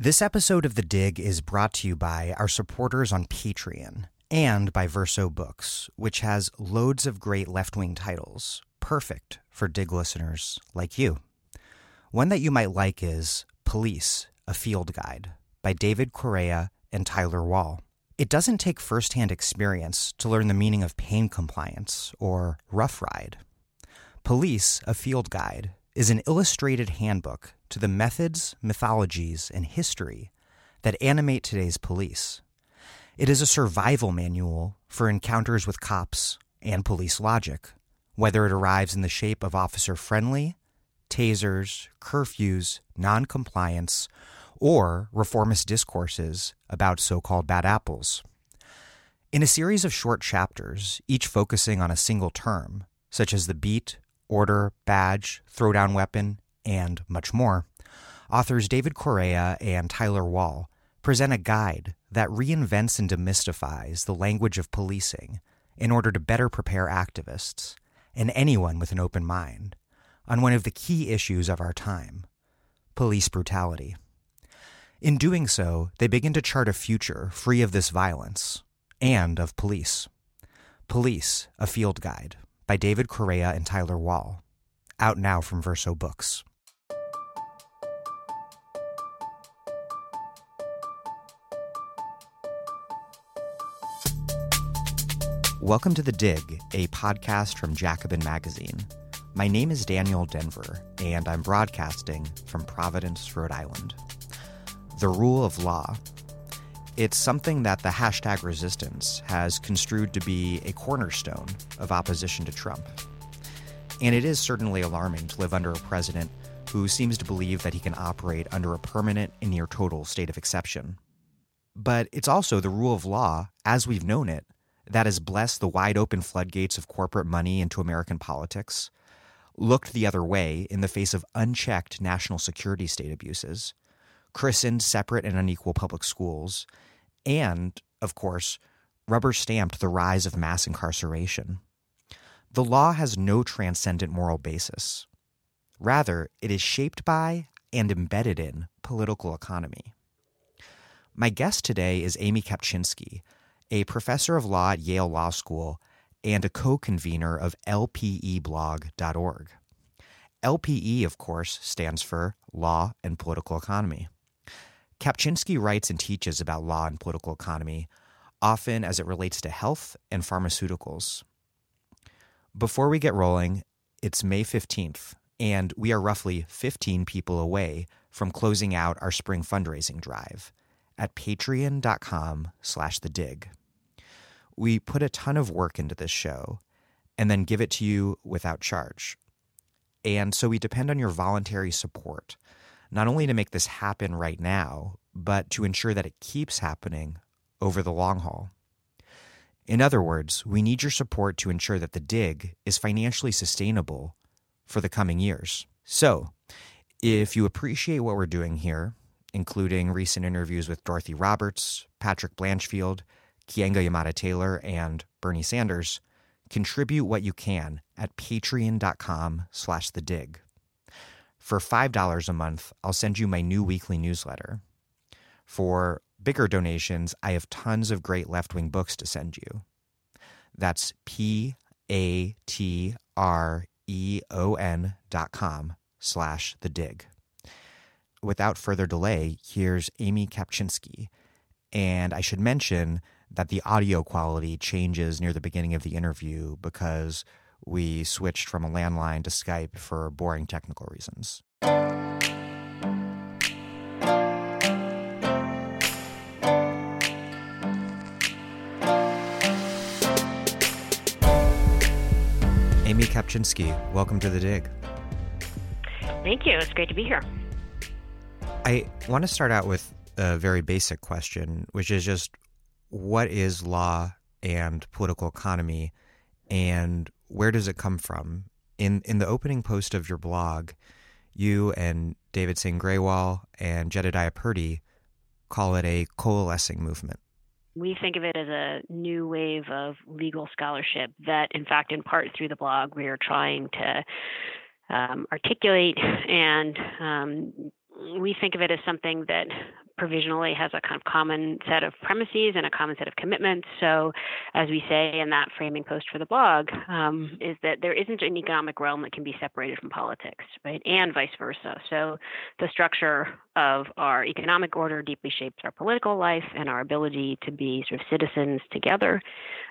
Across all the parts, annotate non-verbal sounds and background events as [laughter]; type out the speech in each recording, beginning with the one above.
This episode of The Dig is brought to you by our supporters on Patreon and by Verso Books, which has loads of great left wing titles, perfect for Dig listeners like you. One that you might like is Police, a Field Guide by David Correia and Tyler Wall. It doesn't take firsthand experience to learn the meaning of pain compliance or rough ride. Police, a Field Guide is an illustrated handbook to the methods, mythologies, and history that animate today's police. It is a survival manual for encounters with cops and police logic, whether it arrives in the shape of officer friendly, tasers, curfews, noncompliance, or reformist discourses about so called bad apples. In a series of short chapters, each focusing on a single term, such as the beat, order, badge, throwdown weapon, and much more, authors David Correia and Tyler Wall present a guide that reinvents and demystifies the language of policing in order to better prepare activists and anyone with an open mind on one of the key issues of our time police brutality. In doing so, they begin to chart a future free of this violence and of police. Police, a field guide by David Correia and Tyler Wall. Out now from Verso Books. Welcome to The Dig, a podcast from Jacobin Magazine. My name is Daniel Denver, and I'm broadcasting from Providence, Rhode Island. The rule of law it's something that the hashtag resistance has construed to be a cornerstone of opposition to Trump. And it is certainly alarming to live under a president who seems to believe that he can operate under a permanent and near total state of exception. But it's also the rule of law, as we've known it, that has blessed the wide open floodgates of corporate money into American politics, looked the other way in the face of unchecked national security state abuses, christened separate and unequal public schools, and, of course, rubber stamped the rise of mass incarceration. The law has no transcendent moral basis. Rather, it is shaped by and embedded in political economy. My guest today is Amy Kapczynski, a professor of law at Yale Law School and a co convenor of LPEblog.org. LPE, of course, stands for Law and Political Economy. Kapczynski writes and teaches about law and political economy, often as it relates to health and pharmaceuticals. Before we get rolling, it's May 15th, and we are roughly 15 people away from closing out our spring fundraising drive at patreon.com slash the dig. We put a ton of work into this show and then give it to you without charge. And so we depend on your voluntary support – not only to make this happen right now, but to ensure that it keeps happening over the long haul. In other words, we need your support to ensure that the dig is financially sustainable for the coming years. So, if you appreciate what we're doing here, including recent interviews with Dorothy Roberts, Patrick Blanchfield, Keeanga-Yamahtta Taylor, and Bernie Sanders, contribute what you can at patreon.com slash the dig. For $5 a month, I'll send you my new weekly newsletter. For bigger donations, I have tons of great left wing books to send you. That's P A T R E O N dot com slash the dig. Without further delay, here's Amy Kapczynski. And I should mention that the audio quality changes near the beginning of the interview because we switched from a landline to Skype for boring technical reasons. Amy Kapczynski, welcome to the dig. Thank you. It's great to be here. I want to start out with a very basic question, which is just what is law and political economy and where does it come from? In in the opening post of your blog, you and David Singh Grewal and Jedediah Purdy call it a coalescing movement. We think of it as a new wave of legal scholarship that, in fact, in part through the blog, we are trying to um, articulate and um, we think of it as something that provisionally has a kind of common set of premises and a common set of commitments. So, as we say in that framing post for the blog, um, is that there isn't an economic realm that can be separated from politics, right? And vice versa. So, the structure of our economic order deeply shapes our political life and our ability to be sort of citizens together.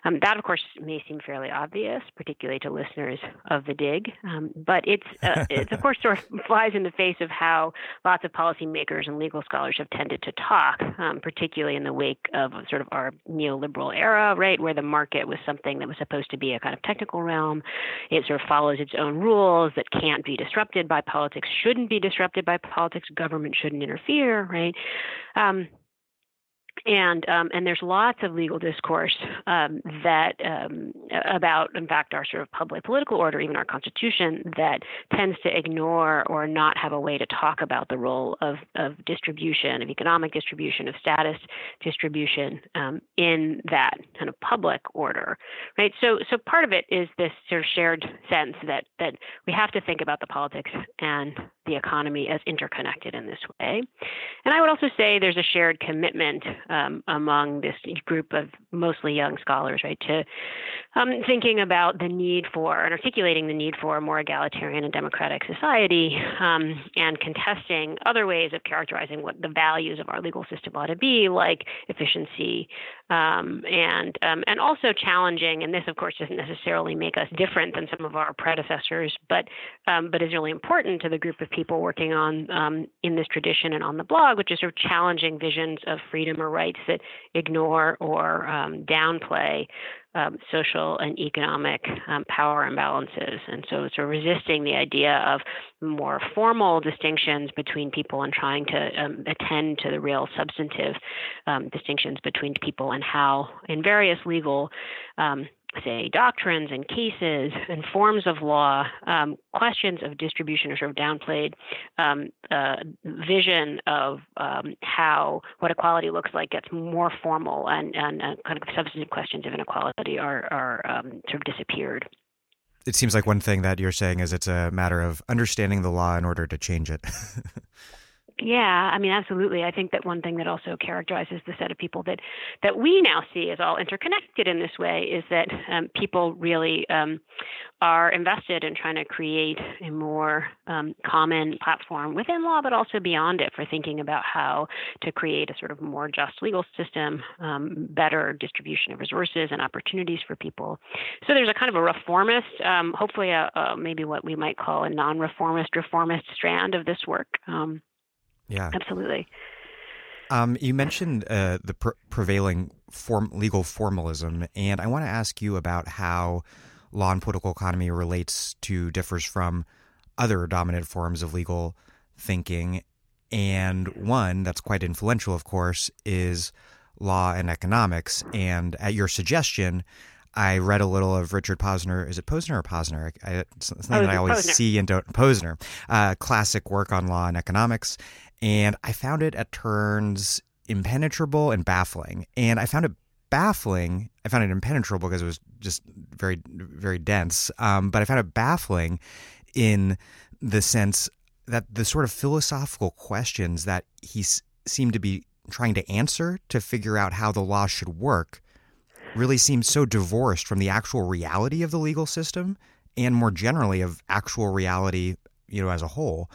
Um, that, of course, may seem fairly obvious, particularly to listeners of the dig, um, but it's, uh, it's of course sort of [laughs] flies in the face of how lots of policymakers and legal scholars have tended to talk, um, particularly in the wake of sort of our neoliberal era, right, where the market was something that was supposed to be a kind of technical realm. It sort of follows its own rules that can't be disrupted by politics, shouldn't be disrupted by politics. Government shouldn't interfere, right? Um, and um, and there's lots of legal discourse um, that um, about, in fact, our sort of public political order, even our constitution, that tends to ignore or not have a way to talk about the role of, of distribution, of economic distribution, of status distribution um, in that kind of public order, right? So so part of it is this sort of shared sense that that we have to think about the politics and the economy as interconnected in this way. And I would also say there's a shared commitment um, among this group of mostly young scholars, right, to um, thinking about the need for and articulating the need for a more egalitarian and democratic society um, and contesting other ways of characterizing what the values of our legal system ought to be, like efficiency, um, and um, and also challenging. And this, of course, doesn't necessarily make us different than some of our predecessors, but um, but is really important to the group of people working on um, in this tradition and on the blog, which is sort of challenging visions of freedom or rights that ignore or um, downplay um, social and economic um, power imbalances. And so, sort of resisting the idea of more formal distinctions between people and trying to um, attend to the real substantive um, distinctions between people and how, in various legal um, say, doctrines and cases and forms of law, um, questions of distribution are sort of downplayed. Um, uh, vision of um, how what equality looks like gets more formal, and, and uh, kind of substantive questions of inequality are, are um, sort of disappeared. It seems like one thing that you're saying is it's a matter of understanding the law in order to change it. [laughs] Yeah, I mean, absolutely. I think that one thing that also characterizes the set of people that that we now see as all interconnected in this way is that um, people really um, are invested in trying to create a more um, common platform within law, but also beyond it for thinking about how to create a sort of more just legal system, um, better distribution of resources and opportunities for people. So there's a kind of a reformist, um, hopefully a, a, maybe what we might call a non-reformist reformist strand of this work. Um, yeah, absolutely. Um, you mentioned uh, the pr- prevailing form, legal formalism, and I want to ask you about how law and political economy relates to differs from other dominant forms of legal thinking. And one that's quite influential, of course, is law and economics. And at your suggestion, I read a little of Richard Posner. Is it Posner or Posner? I, it's something that I always Posner. see and don't. Posner, uh, classic work on law and economics and I found it at turns impenetrable and baffling. And I found it baffling. I found it impenetrable because it was just very, very dense. Um, but I found it baffling in the sense that the sort of philosophical questions that he s- seemed to be trying to answer to figure out how the law should work really seems so divorced from the actual reality of the legal system and more generally of actual reality, you know, as a whole.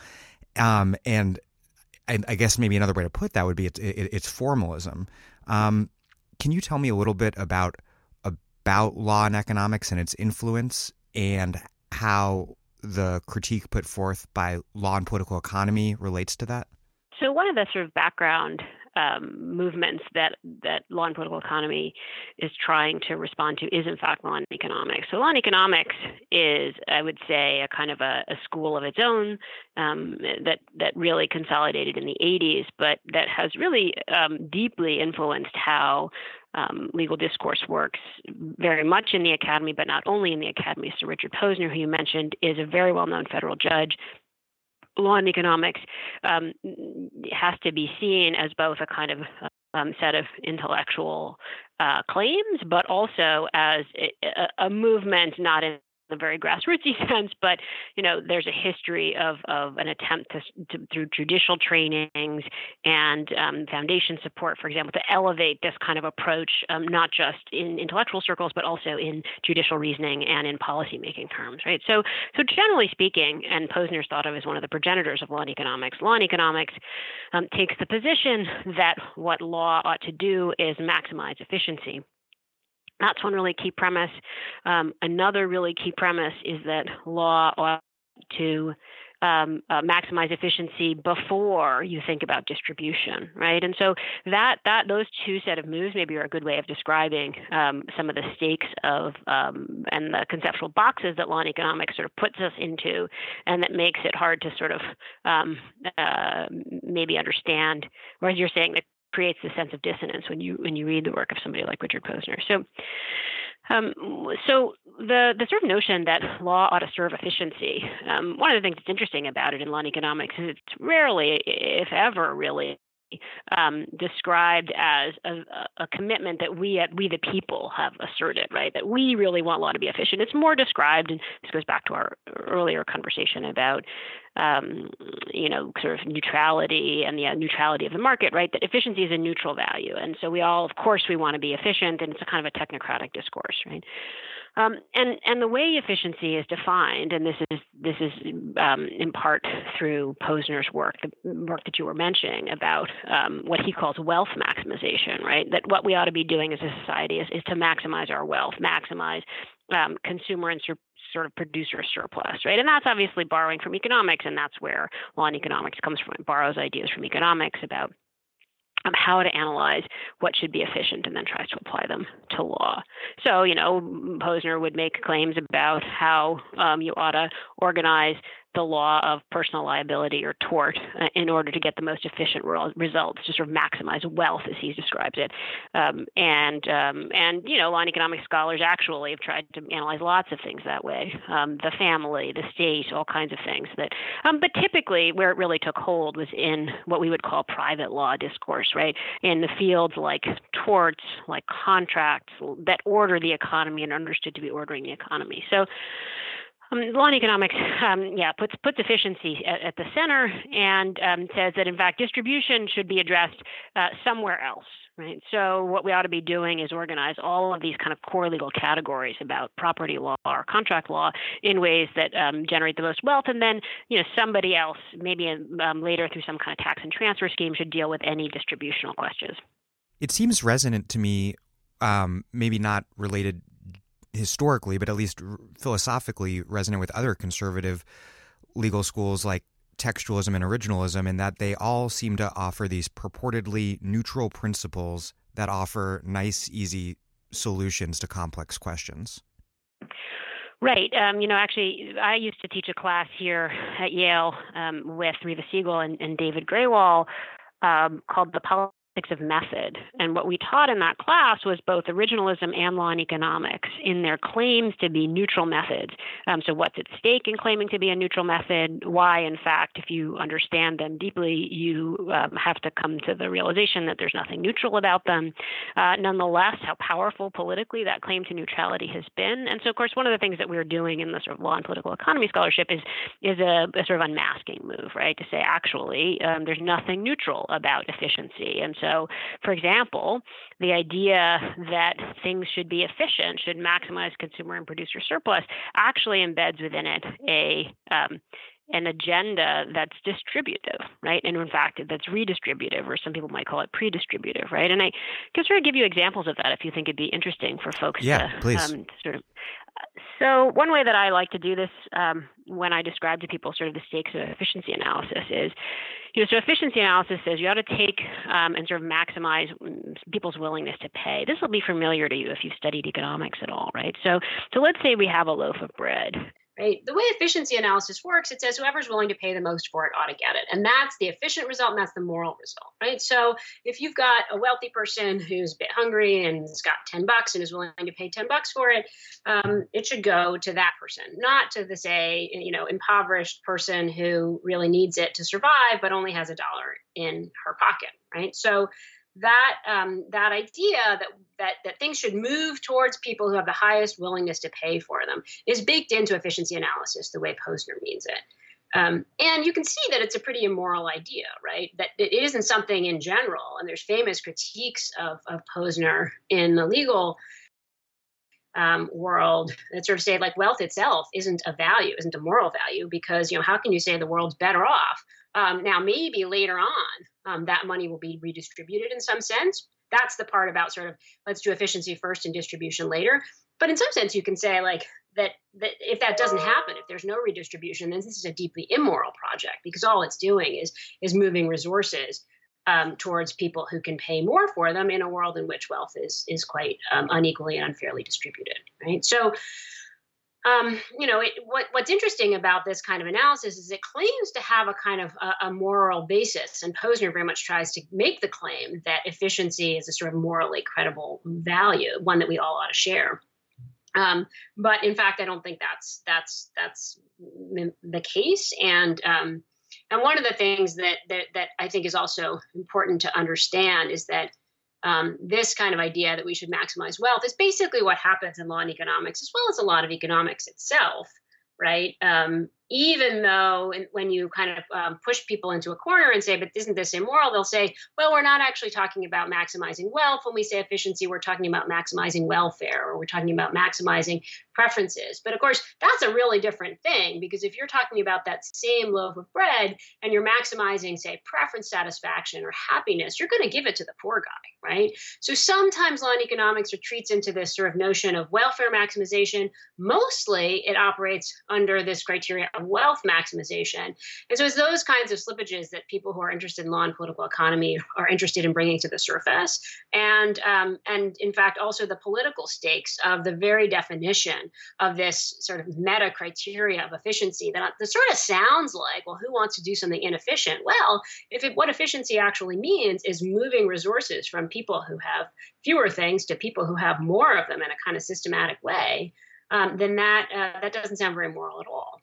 Um, and and I guess maybe another way to put that would be it's, it, it's formalism. Um, can you tell me a little bit about about law and economics and its influence and how the critique put forth by law and political economy relates to that? So one of the sort of background um, movements that that law and political economy is trying to respond to is in fact law and economics. So law and economics is, I would say, a kind of a, a school of its own um, that that really consolidated in the 80s, but that has really um, deeply influenced how um, legal discourse works very much in the academy, but not only in the academy. So Richard Posner, who you mentioned, is a very well-known federal judge law and economics um, has to be seen as both a kind of um, set of intellectual uh, claims, but also as a, a, movement not in the very grassrootsy [laughs] sense, but you know, there's a history of of an attempt to, to through judicial trainings and um, foundation support, for example, to elevate this kind of approach, um, not just in intellectual circles, but also in judicial reasoning and in policymaking terms, right? So, so generally speaking, and Posner's thought of as one of the progenitors of law and economics, law and economics um, takes the position that what law ought to do is maximize efficiency. That's one really key premise. Um, another really key premise is that law ought to um, uh, maximize efficiency before you think about distribution, right? And so that that those two set of moves maybe are a good way of describing um, some of the stakes of um, and the conceptual boxes that law and economics sort of puts us into, and that makes it hard to sort of um, uh, maybe understand, Whereas you're saying, that creates a sense of dissonance when you when you read the work of somebody like Richard Posner. So. Um, so the the sort of notion that law ought to serve efficiency. Um, one of the things that's interesting about it in law and economics is it's rarely, if ever, really um, described as a, a, commitment that we at we the people have asserted, right? That we really want law to be efficient. It's more described, and this goes back to our earlier conversation about um, you know sort of neutrality and the uh, neutrality of the market, right? That efficiency is a neutral value, and so we all, of course, we want to be efficient, and it's a kind of a technocratic discourse, right? Um, and and the way efficiency is defined, and this is this is um, in part through Posner's work, the work that you were mentioning about um, what he calls wealth maximization, right? That what we ought to be doing as a society is, is to maximize our wealth, maximize um, consumer and sur- sort of producer surplus, right? And that's obviously borrowing from economics, and that's where law and economics comes from. It borrows ideas from economics about um, how to analyze what should be efficient and then tries to apply them to law. So, you know, Posner would make claims about how um, you ought to organize the law of personal liability or tort uh, in order to get the most efficient results to sort of maximize wealth, as he describes it. Um, and um, and you know, economic scholars actually have tried to analyze lots of things that way: um, the family, the state, all kinds of things. That, um, but typically, where it really took hold was in what we would call private law discourse, right? In the fields like torts, like contracts that order the economy and are understood to be ordering the economy. So. Um, law and economics, um, yeah, puts puts efficiency at, at the center and um, says that in fact distribution should be addressed uh, somewhere else. Right. So what we ought to be doing is organize all of these kind of core legal categories about property law or contract law in ways that um, generate the most wealth, and then you know somebody else, maybe um, later through some kind of tax and transfer scheme, should deal with any distributional questions. It seems resonant to me, um, maybe not related historically, but at least philosophically resonant with other conservative legal schools like textualism and originalism, in that they all seem to offer these purportedly neutral principles that offer nice, easy solutions to complex questions. Right. Um, you know, actually, I used to teach a class here at Yale um, with Reva Siegel and, and David Grewal um, called The of method. And what we taught in that class was both originalism and law and economics in their claims to be neutral methods. Um, so, what's at stake in claiming to be a neutral method? Why, in fact, if you understand them deeply, you um, have to come to the realization that there's nothing neutral about them. Uh, nonetheless, how powerful politically that claim to neutrality has been. And so, of course, one of the things that we're doing in the sort of law and political economy scholarship is is a, a sort of unmasking move, right? To say actually um, there's nothing neutral about efficiency, and so, for example, the idea that things should be efficient, should maximize consumer and producer surplus, actually embeds within it a um, an agenda that's distributive, right? And in fact, that's redistributive, or some people might call it pre-distributive, right? And I can sort of give you examples of that if you think it'd be interesting for folks yeah, to please. Um, sort of. So one way that I like to do this um, when I describe to people sort of the stakes of efficiency analysis is, you know, so efficiency analysis says you ought to take um, and sort of maximize people's willingness to pay. This will be familiar to you if you've studied economics at all, right? So, so let's say we have a loaf of bread right? The way efficiency analysis works, it says whoever's willing to pay the most for it ought to get it. And that's the efficient result and that's the moral result, right? So if you've got a wealthy person who's a bit hungry and has got 10 bucks and is willing to pay 10 bucks for it, um, it should go to that person, not to the, say, you know, impoverished person who really needs it to survive, but only has a dollar in her pocket, right? So that um, that idea that, that that things should move towards people who have the highest willingness to pay for them is baked into efficiency analysis the way Posner means it. Um, and you can see that it's a pretty immoral idea, right? That it isn't something in general. And there's famous critiques of, of Posner in the legal um, world that sort of say like wealth itself isn't a value, isn't a moral value, because you know how can you say the world's better off? Um, now maybe later on um, that money will be redistributed in some sense. That's the part about sort of let's do efficiency first and distribution later. But in some sense, you can say like that, that if that doesn't happen, if there's no redistribution, then this is a deeply immoral project because all it's doing is is moving resources um, towards people who can pay more for them in a world in which wealth is is quite um, unequally and unfairly distributed. Right. So, um, you know, it, what what's interesting about this kind of analysis is it claims to have a kind of a, a, moral basis, and Posner very much tries to make the claim that efficiency is a sort of morally credible value, one that we all ought to share. Um, but in fact, I don't think that's that's that's the case, and um, and one of the things that, that, that I think is also important to understand is that um, this kind of idea that we should maximize wealth is basically what happens in law and economics, as well as a lot of economics itself, right? Um, even though when you kind of um, push people into a corner and say, but isn't this immoral? They'll say, well, we're not actually talking about maximizing wealth. When we say efficiency, we're talking about maximizing welfare or we're talking about maximizing preferences. But of course, that's a really different thing because if you're talking about that same loaf of bread and you're maximizing, say, preference satisfaction or happiness, you're going to give it to the poor guy, right? So sometimes law and economics retreats into this sort of notion of welfare maximization. Mostly it operates under this criteria wealth maximization. And so it's those kinds of slippages that people who are interested in law and political economy are interested in bringing to the surface. And, um, and in fact, also the political stakes of the very definition of this sort of meta criteria of efficiency that, that sort of sounds like, well, who wants to do something inefficient? Well, if it, what efficiency actually means is moving resources from people who have fewer things to people who have more of them in a kind of systematic way, um, then that uh, that doesn't sound very moral at all.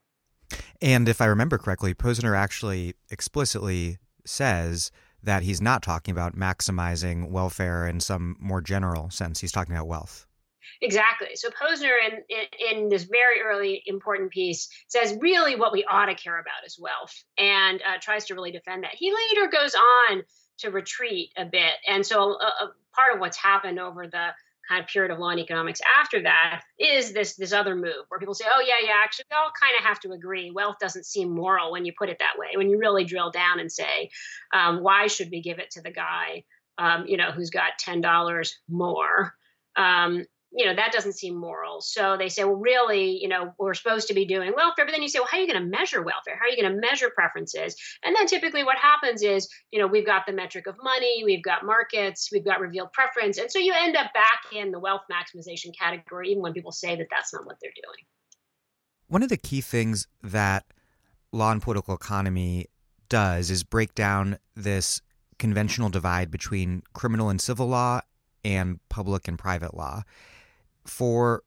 And if I remember correctly, Posner actually explicitly says that he's not talking about maximizing welfare in some more general sense. He's talking about wealth. Exactly. So Posner, in, in, in, this very early important piece, says really what we ought to care about is wealth, and uh, tries to really defend that. He later goes on to retreat a bit, and so a, a part of what's happened over the kind of period of law and economics after that is this this other move where people say, oh yeah, yeah, actually we all kind of have to agree. Wealth doesn't seem moral when you put it that way. When you really drill down and say, um, why should we give it to the guy, um, you know, who's got ten dollars more? Um, you know that doesn't seem moral. So they say well really you know we're supposed to be doing welfare. But then you say well how are you going to measure welfare? How are you going to measure preferences? And then typically what happens is you know we've got the metric of money we've got markets we've got revealed preference. And so you end up back in the wealth maximization category even when people say that that's not what they're doing. One of the key things that law and political economy does is break down this conventional divide between criminal and civil law and public and private law for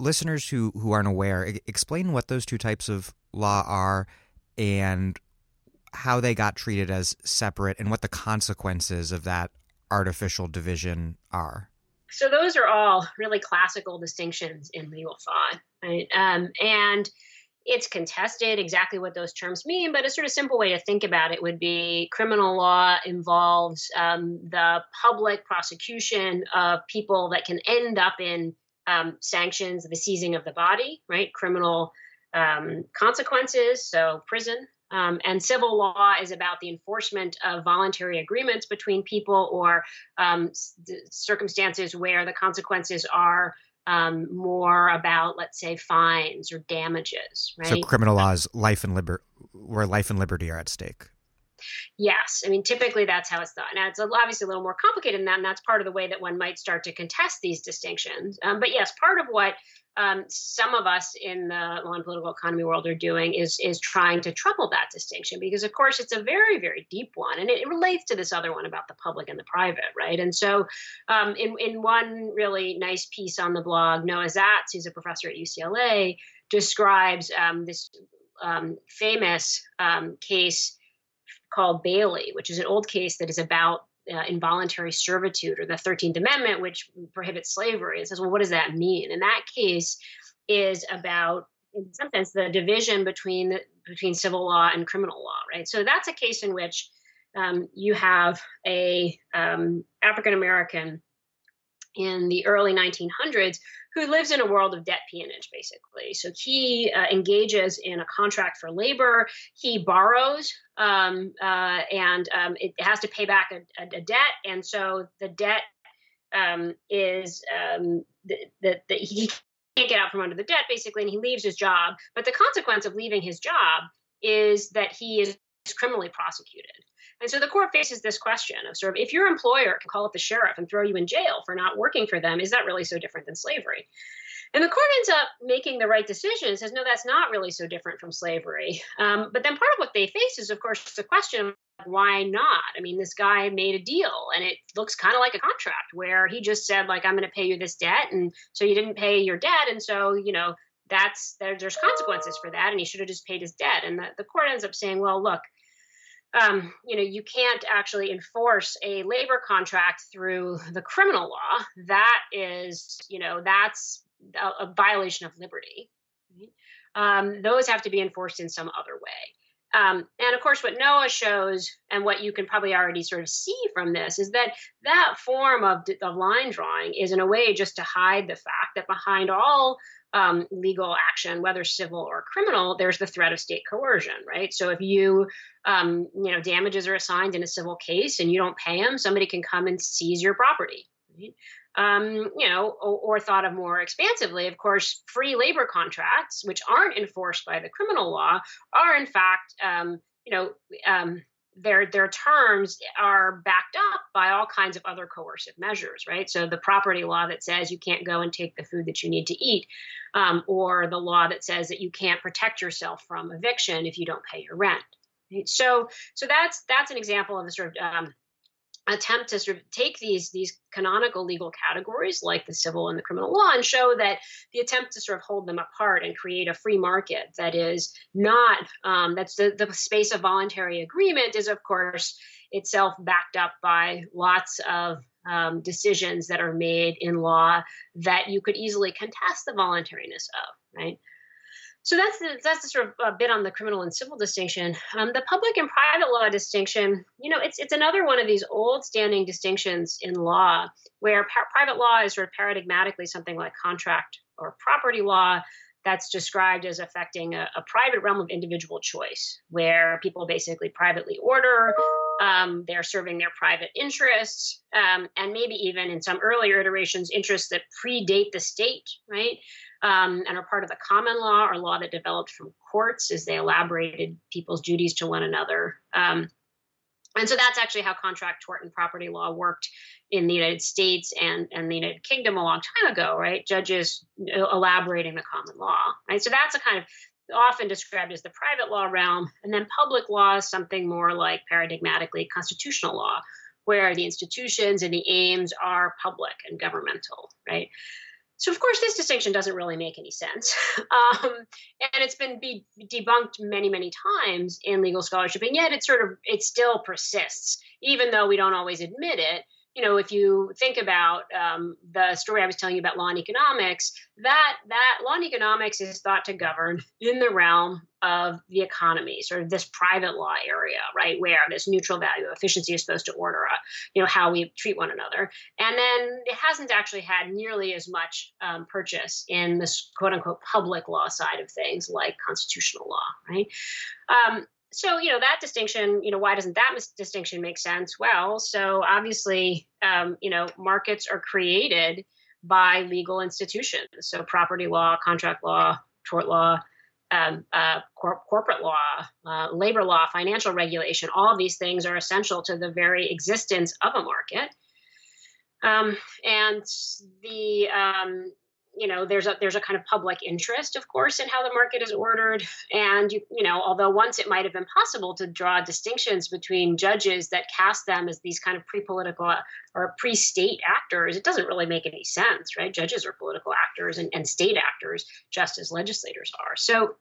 listeners who, who aren't aware, explain what those two types of law are and how they got treated as separate and what the consequences of that artificial division are. So those are all really classical distinctions in legal thought, right? Um, and it's contested exactly what those terms mean, but a sort of simple way to think about it would be criminal law involves um, the public prosecution of people that can end up in um, sanctions, the seizing of the body, right? Criminal um, consequences, so prison. Um, and civil law is about the enforcement of voluntary agreements between people or um, circumstances where the consequences are um, more about, let's say, fines or damages, right? So criminal laws, life and liberty, where life and liberty are at stake. Yes, I mean typically that's how it's done. Now it's obviously a little more complicated than that, and that's part of the way that one might start to contest these distinctions. Um, but yes, part of what um, some of us in the law and political economy world are doing is is trying to trouble that distinction because of course it's a very very deep one and it, it relates to this other one about the public and the private right? And so um, in, in one really nice piece on the blog noah zatz who's a professor at ucla describes um, this um, famous um, case called bailey which is an old case that is about uh, involuntary servitude or the 13th Amendment, which prohibits slavery. It says, well, what does that mean? In that case, is about in some sense the division between between civil law and criminal law, right? So that's a case in which um, you have a um, African American in the early 1900s who lives in a world of debt peonage, basically. So he uh, engages in a contract for labor. He borrows, um, uh, and um, it has to pay back a, a, a, debt. And so the debt um, is that um, the, he can't get out from under the debt, basically, and he leaves his job. But the consequence of leaving his job is that he is criminally prosecuted. And so the court faces this question of sort of if your employer can call up the sheriff and throw you in jail for not working for them, is that really so different than slavery? And the court ends up making the right decision and says, no, that's not really so different from slavery. Um, but then part of what they face is, of course, the question why not? I mean, this guy made a deal and it looks kind of like a contract where he just said, like, I'm going to pay you this debt. And so you didn't pay your debt. And so, you know, that's there, there's consequences for that. And he should have just paid his debt. And the, the court ends up saying, well, look, um, you know, you can't actually enforce a labor contract through the criminal law. That is, you know, that's a, a violation of liberty. Um, those have to be enforced in some other way. Um, and of course, what Noah shows, and what you can probably already sort of see from this, is that that form of, of line drawing is, in a way, just to hide the fact that behind all um, legal action, whether civil or criminal, there's the threat of state coercion, right? So if you, um, you know, damages are assigned in a civil case and you don't pay them, somebody can come and seize your property. Right? Um, you know, or, or, thought of more expansively, of course, free labor contracts, which aren't enforced by the criminal law, are in fact, um, you know, um, their their terms are backed up by all kinds of other coercive measures, right? So the property law that says you can't go and take the food that you need to eat, um, or the law that says that you can't protect yourself from eviction if you don't pay your rent. So so that's that's an example of a sort of um, attempt to sort of take these these canonical legal categories like the civil and the criminal law and show that the attempt to sort of hold them apart and create a free market that is not um, that's the, the space of voluntary agreement is of course itself backed up by lots of um, decisions that are made in law that you could easily contest the voluntariness of right so that's the, that's the sort of a bit on the criminal and civil distinction. Um, the public and private law distinction, you know, it's it's another one of these old standing distinctions in law where par- private law is sort of paradigmatically something like contract or property law that's described as affecting a, a private realm of individual choice, where people basically privately order, um, they're serving their private interests, um, and maybe even in some earlier iterations, interests that predate the state, right? Um, and are part of the common law or law that developed from courts as they elaborated people's duties to one another. Um, and so that's actually how contract, tort, and property law worked in the United States and, and the United Kingdom a long time ago, right? Judges elaborating the common law, right? So that's a kind of often described as the private law realm. And then public law is something more like paradigmatically constitutional law, where the institutions and the aims are public and governmental, right? So, of course, this distinction doesn't really make any sense. [laughs] Um, and it's been be debunked many, many times in legal scholarship, and yet it sort of it still persists, even though we don't always admit it you know, if you think about um, the story I was telling you about law and economics, that that law and economics is thought to govern in the realm of the economy, sort of this private law area, right, where this neutral value of efficiency is supposed to order, a, you know, how we treat one another, and then it hasn't actually had nearly as much um, purchase in this quote unquote public law side of things, like constitutional law, right. Um, so you know that distinction you know why doesn't that mis- distinction make sense? Well so obviously um, you know markets are created by legal institutions. So property law contract law tort law um, uh, cor- corporate law uh, labor law financial regulation all of these things are essential to the very existence of a market. Um, and the um, you know there's a there's a kind of public interest of course in how the market is ordered. And you, you know although once it might have been possible to draw distinctions between judges that cast them as these kind of pre-political or pre-state actors it doesn't really make any sense right? Judges are political actors and, and state actors just as legislators are. So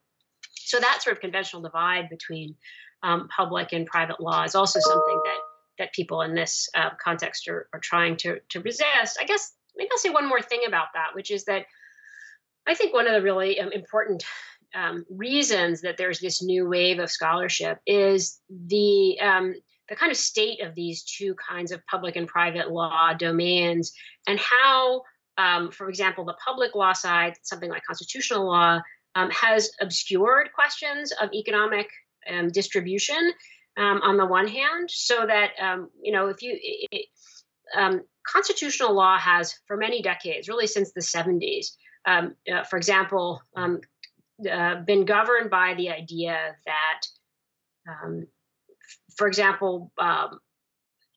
so that sort of conventional divide between um, public and private law is also something that that people in this uh, context are, are trying to to resist. I guess maybe I'll say one more thing about that, which is that I think one of the really um, important um, reasons that there's this new wave of scholarship is the um, the kind of state of these two kinds of public and private law domains and how, um, for example, the public law side, something like constitutional law, um, has obscured questions of economic um, distribution on the one hand, so that you know if you it, um, constitutional law has for many decades, really since the 70s, uh, for example, uh, been governed by the idea that um, for example, um,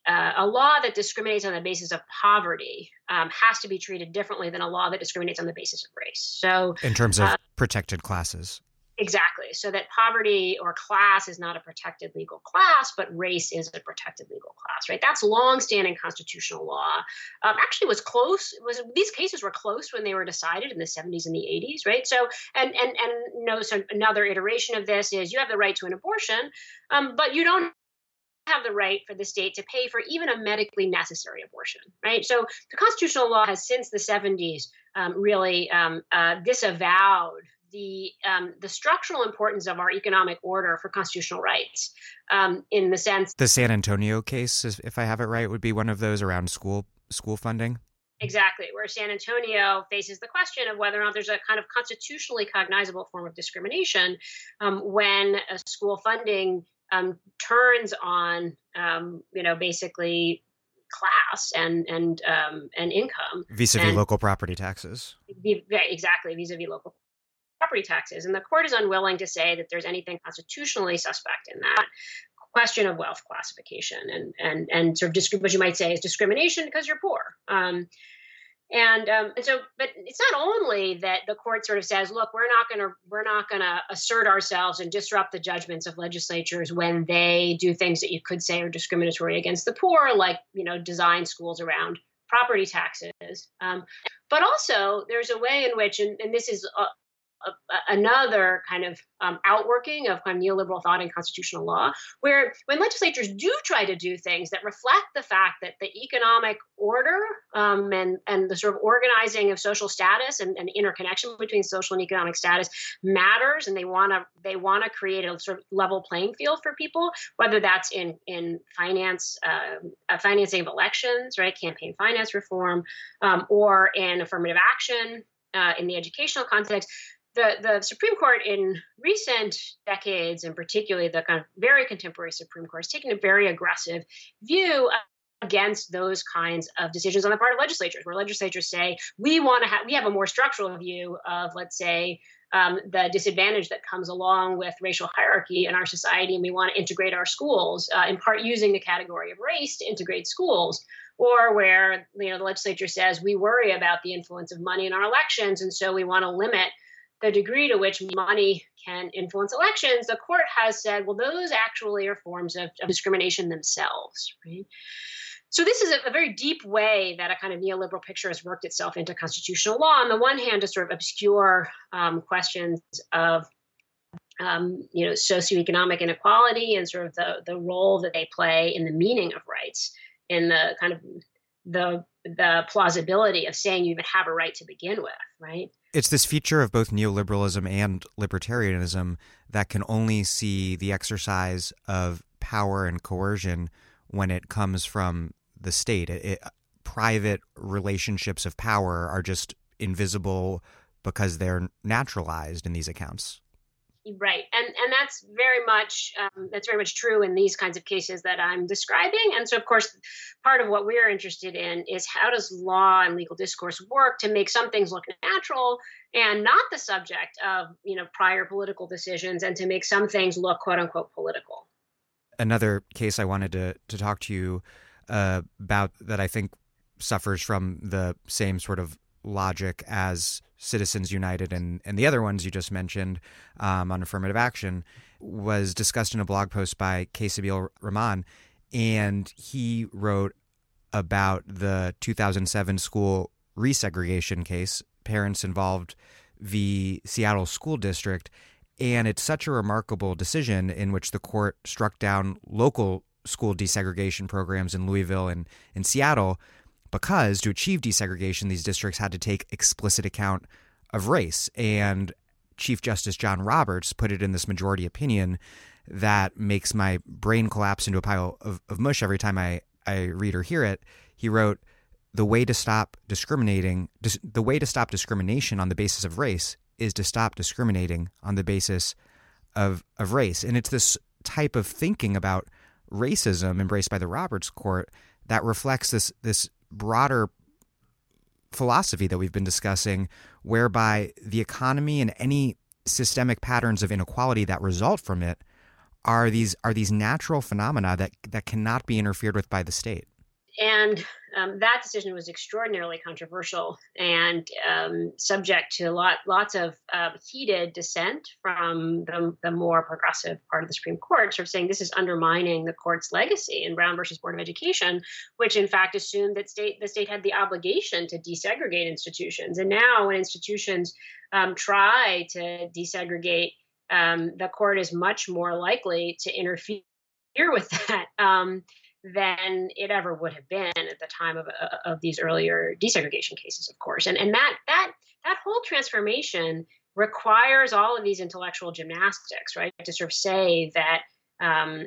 uh, a law that discriminates on the basis of poverty um, has to be treated differently than a law that discriminates on the basis of race. So, in terms of uh, protected classes, Exactly. So that poverty or class is not a protected legal class, but race is a protected legal class, right? That's longstanding constitutional law. Um, actually, was close. Was these cases were close when they were decided in the 70s and the 80s, right? So, and and and no, so another iteration of this is you have the right to an abortion, um, but you don't have the right for the state to pay for even a medically necessary abortion, right? So the constitutional law has since the 70s um, really um, uh, disavowed the um, the structural importance of our economic order for constitutional rights, um, in the sense the San Antonio case, if I have it right, would be one of those around school school funding. Exactly, where San Antonio faces the question of whether or not there's a kind of constitutionally cognizable form of discrimination um, when school funding um, turns on, um, you know, basically class and and um, and income vis-a-vis local property taxes. exactly, vis-a-vis local property taxes. And the court is unwilling to say that there's anything constitutionally suspect in that question of wealth classification and and and sort of what you might say is discrimination because you're poor. Um, and um, and so, but it's not only that the court sort of says, look, we're not going to we're not going to assert ourselves and disrupt the judgments of legislatures when they do things that you could say are discriminatory against the poor, like you know, design schools around property taxes. Um, but also, there's a way in which, and, and this is uh, another kind of um, outworking of kind of neoliberal thought in constitutional law, where when legislatures do try to do things that reflect the fact that the economic order um, and and the sort of organizing of social status and, and interconnection between social and economic status matters, and they want to they want to create a sort of level playing field for people, whether that's in in finance, uh, financing of elections, right, campaign finance reform, um, or in affirmative action uh, in the educational context the, the Supreme Court in recent decades, and particularly the kind of very contemporary Supreme Court, has taken a very aggressive view against those kinds of decisions on the part of legislatures, where legislatures say we want to have we have a more structural view of, let's say, um, the disadvantage that comes along with racial hierarchy in our society, and we want to integrate our schools, uh, in part using the category of race to integrate schools. Or where you know the legislature says we worry about the influence of money in our elections, and so we want to limit the degree to which money can influence elections, the court has said, well, those actually are forms of, of discrimination themselves, right? So this is a, a, very deep way that a kind of neoliberal picture has worked itself into constitutional law. On the one hand, to sort of obscure um, questions of um, you know socioeconomic inequality and sort of the the role that they play in the meaning of rights, in the kind of the the plausibility of saying you even have a right to begin with, right? It's this feature of both neoliberalism and libertarianism that can only see the exercise of power and coercion when it comes from the state. It, it, private relationships of power are just invisible because they're naturalized in these accounts. Right, and and that's very much um, that's very much true in these kinds of cases that I'm describing. And so, of course, part of what we're interested in is how does law and legal discourse work to make some things look natural and not the subject of you know prior political decisions, and to make some things look quote unquote political. Another case I wanted to to talk to you uh, about that I think suffers from the same sort of logic as Citizens United and, and the other ones you just mentioned um, on affirmative action was discussed in a blog post by K. Sabeel Rahman. And he wrote about the 2007 school resegregation case, parents involved the Seattle School District. And it's such a remarkable decision in which the court struck down local school desegregation programs in Louisville and in Seattle because to achieve desegregation, these districts had to take explicit account of race. And Chief Justice John Roberts put it in this majority opinion that makes my brain collapse into a pile of, of mush every time I, I read or hear it. He wrote, the way to stop discriminating, dis- the way to stop discrimination on the basis of race is to stop discriminating on the basis of, of race. And it's this type of thinking about racism embraced by the Roberts Court that reflects this this broader philosophy that we've been discussing, whereby the economy and any systemic patterns of inequality that result from it are these are these natural phenomena that that cannot be interfered with by the state. And um, that decision was extraordinarily controversial and um, subject to lot, lots of uh, heated dissent from the, the, more progressive part of the Supreme Court, sort of saying this is undermining the court's legacy in Brown versus Board of Education, which in fact assumed that state the state had the obligation to desegregate institutions. And now, when institutions um, try to desegregate, um, the court is much more likely to interfere with that. Than it ever would have been at the time of, uh, of these earlier desegregation cases, of course. And, and that, that, that whole transformation requires all of these intellectual gymnastics, right? To sort of say that, um,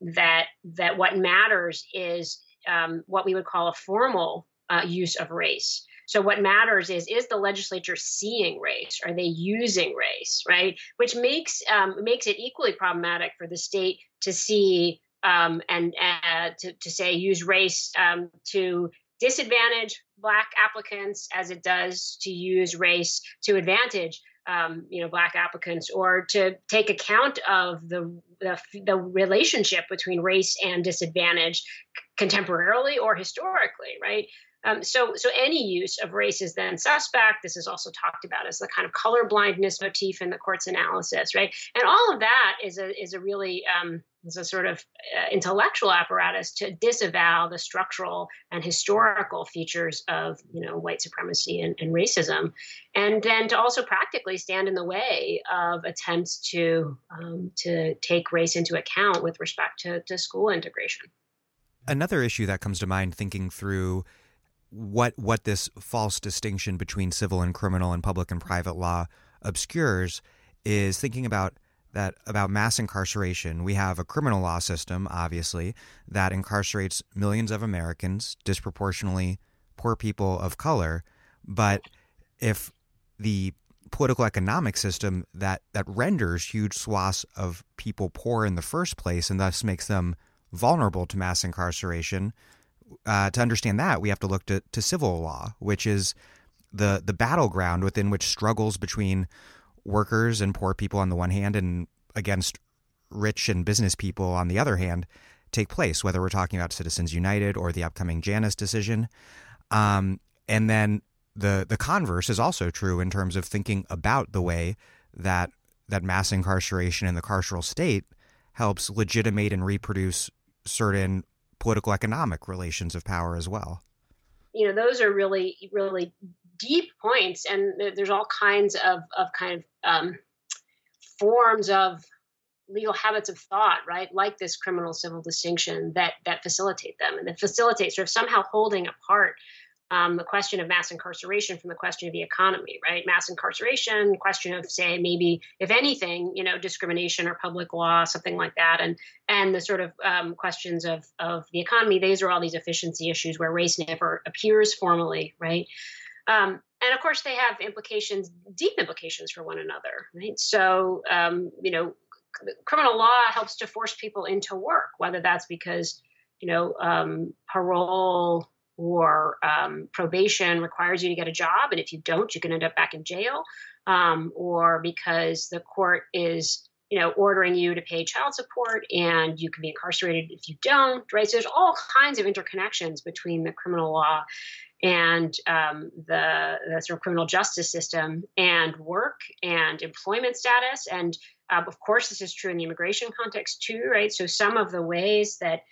that, that what matters is um, what we would call a formal uh, use of race. So what matters is is the legislature seeing race? Are they using race? Right, which makes um, makes it equally problematic for the state to see um, and uh, to, to say use race um, to disadvantage black applicants as it does to use race to advantage um, you know black applicants or to take account of the, the, the relationship between race and disadvantage contemporarily or historically right um, so, so any use of race is then suspect. This is also talked about as the kind of color blindness motif in the court's analysis, right? And all of that is a is a really um, is a sort of uh, intellectual apparatus to disavow the structural and historical features of you know white supremacy and, and racism, and then to also practically stand in the way of attempts to um, to take race into account with respect to, to school integration. Another issue that comes to mind thinking through what what this false distinction between civil and criminal and public and private law obscures is thinking about that about mass incarceration. We have a criminal law system, obviously, that incarcerates millions of Americans, disproportionately poor people of color. But if the political economic system that that renders huge swaths of people poor in the first place and thus makes them vulnerable to mass incarceration uh, to understand that, we have to look to, to civil law, which is the the battleground within which struggles between workers and poor people on the one hand and against rich and business people on the other hand take place, whether we're talking about Citizens United or the upcoming Janus decision. Um, and then the the converse is also true in terms of thinking about the way that that mass incarceration in the carceral state helps legitimate and reproduce certain political economic relations of power as well. You know, those are really, really deep points, and there's all kinds of, of kind of um, forms of legal habits of thought, right? Like this criminal civil distinction that that facilitate them and that facilitate sort of somehow holding apart um, the question of mass incarceration from the question of the economy, right? Mass incarceration, question of say maybe if anything, you know, discrimination or public law, something like that, and and the sort of um, questions of of the economy. These are all these efficiency issues where race never appears formally, right? Um, and of course, they have implications, deep implications for one another, right? So, um, you know, criminal law helps to force people into work, whether that's because you know um, parole or um, probation requires you to get a job, and if you don't, you can end up back in jail, um, or because the court is you know ordering you to pay child support and you can be incarcerated if you don't right? So there's all kinds of interconnections between the criminal law and um, the, the, sort of criminal justice system and work and employment status. And uh, of course this is true in the immigration context too right? So some of the ways that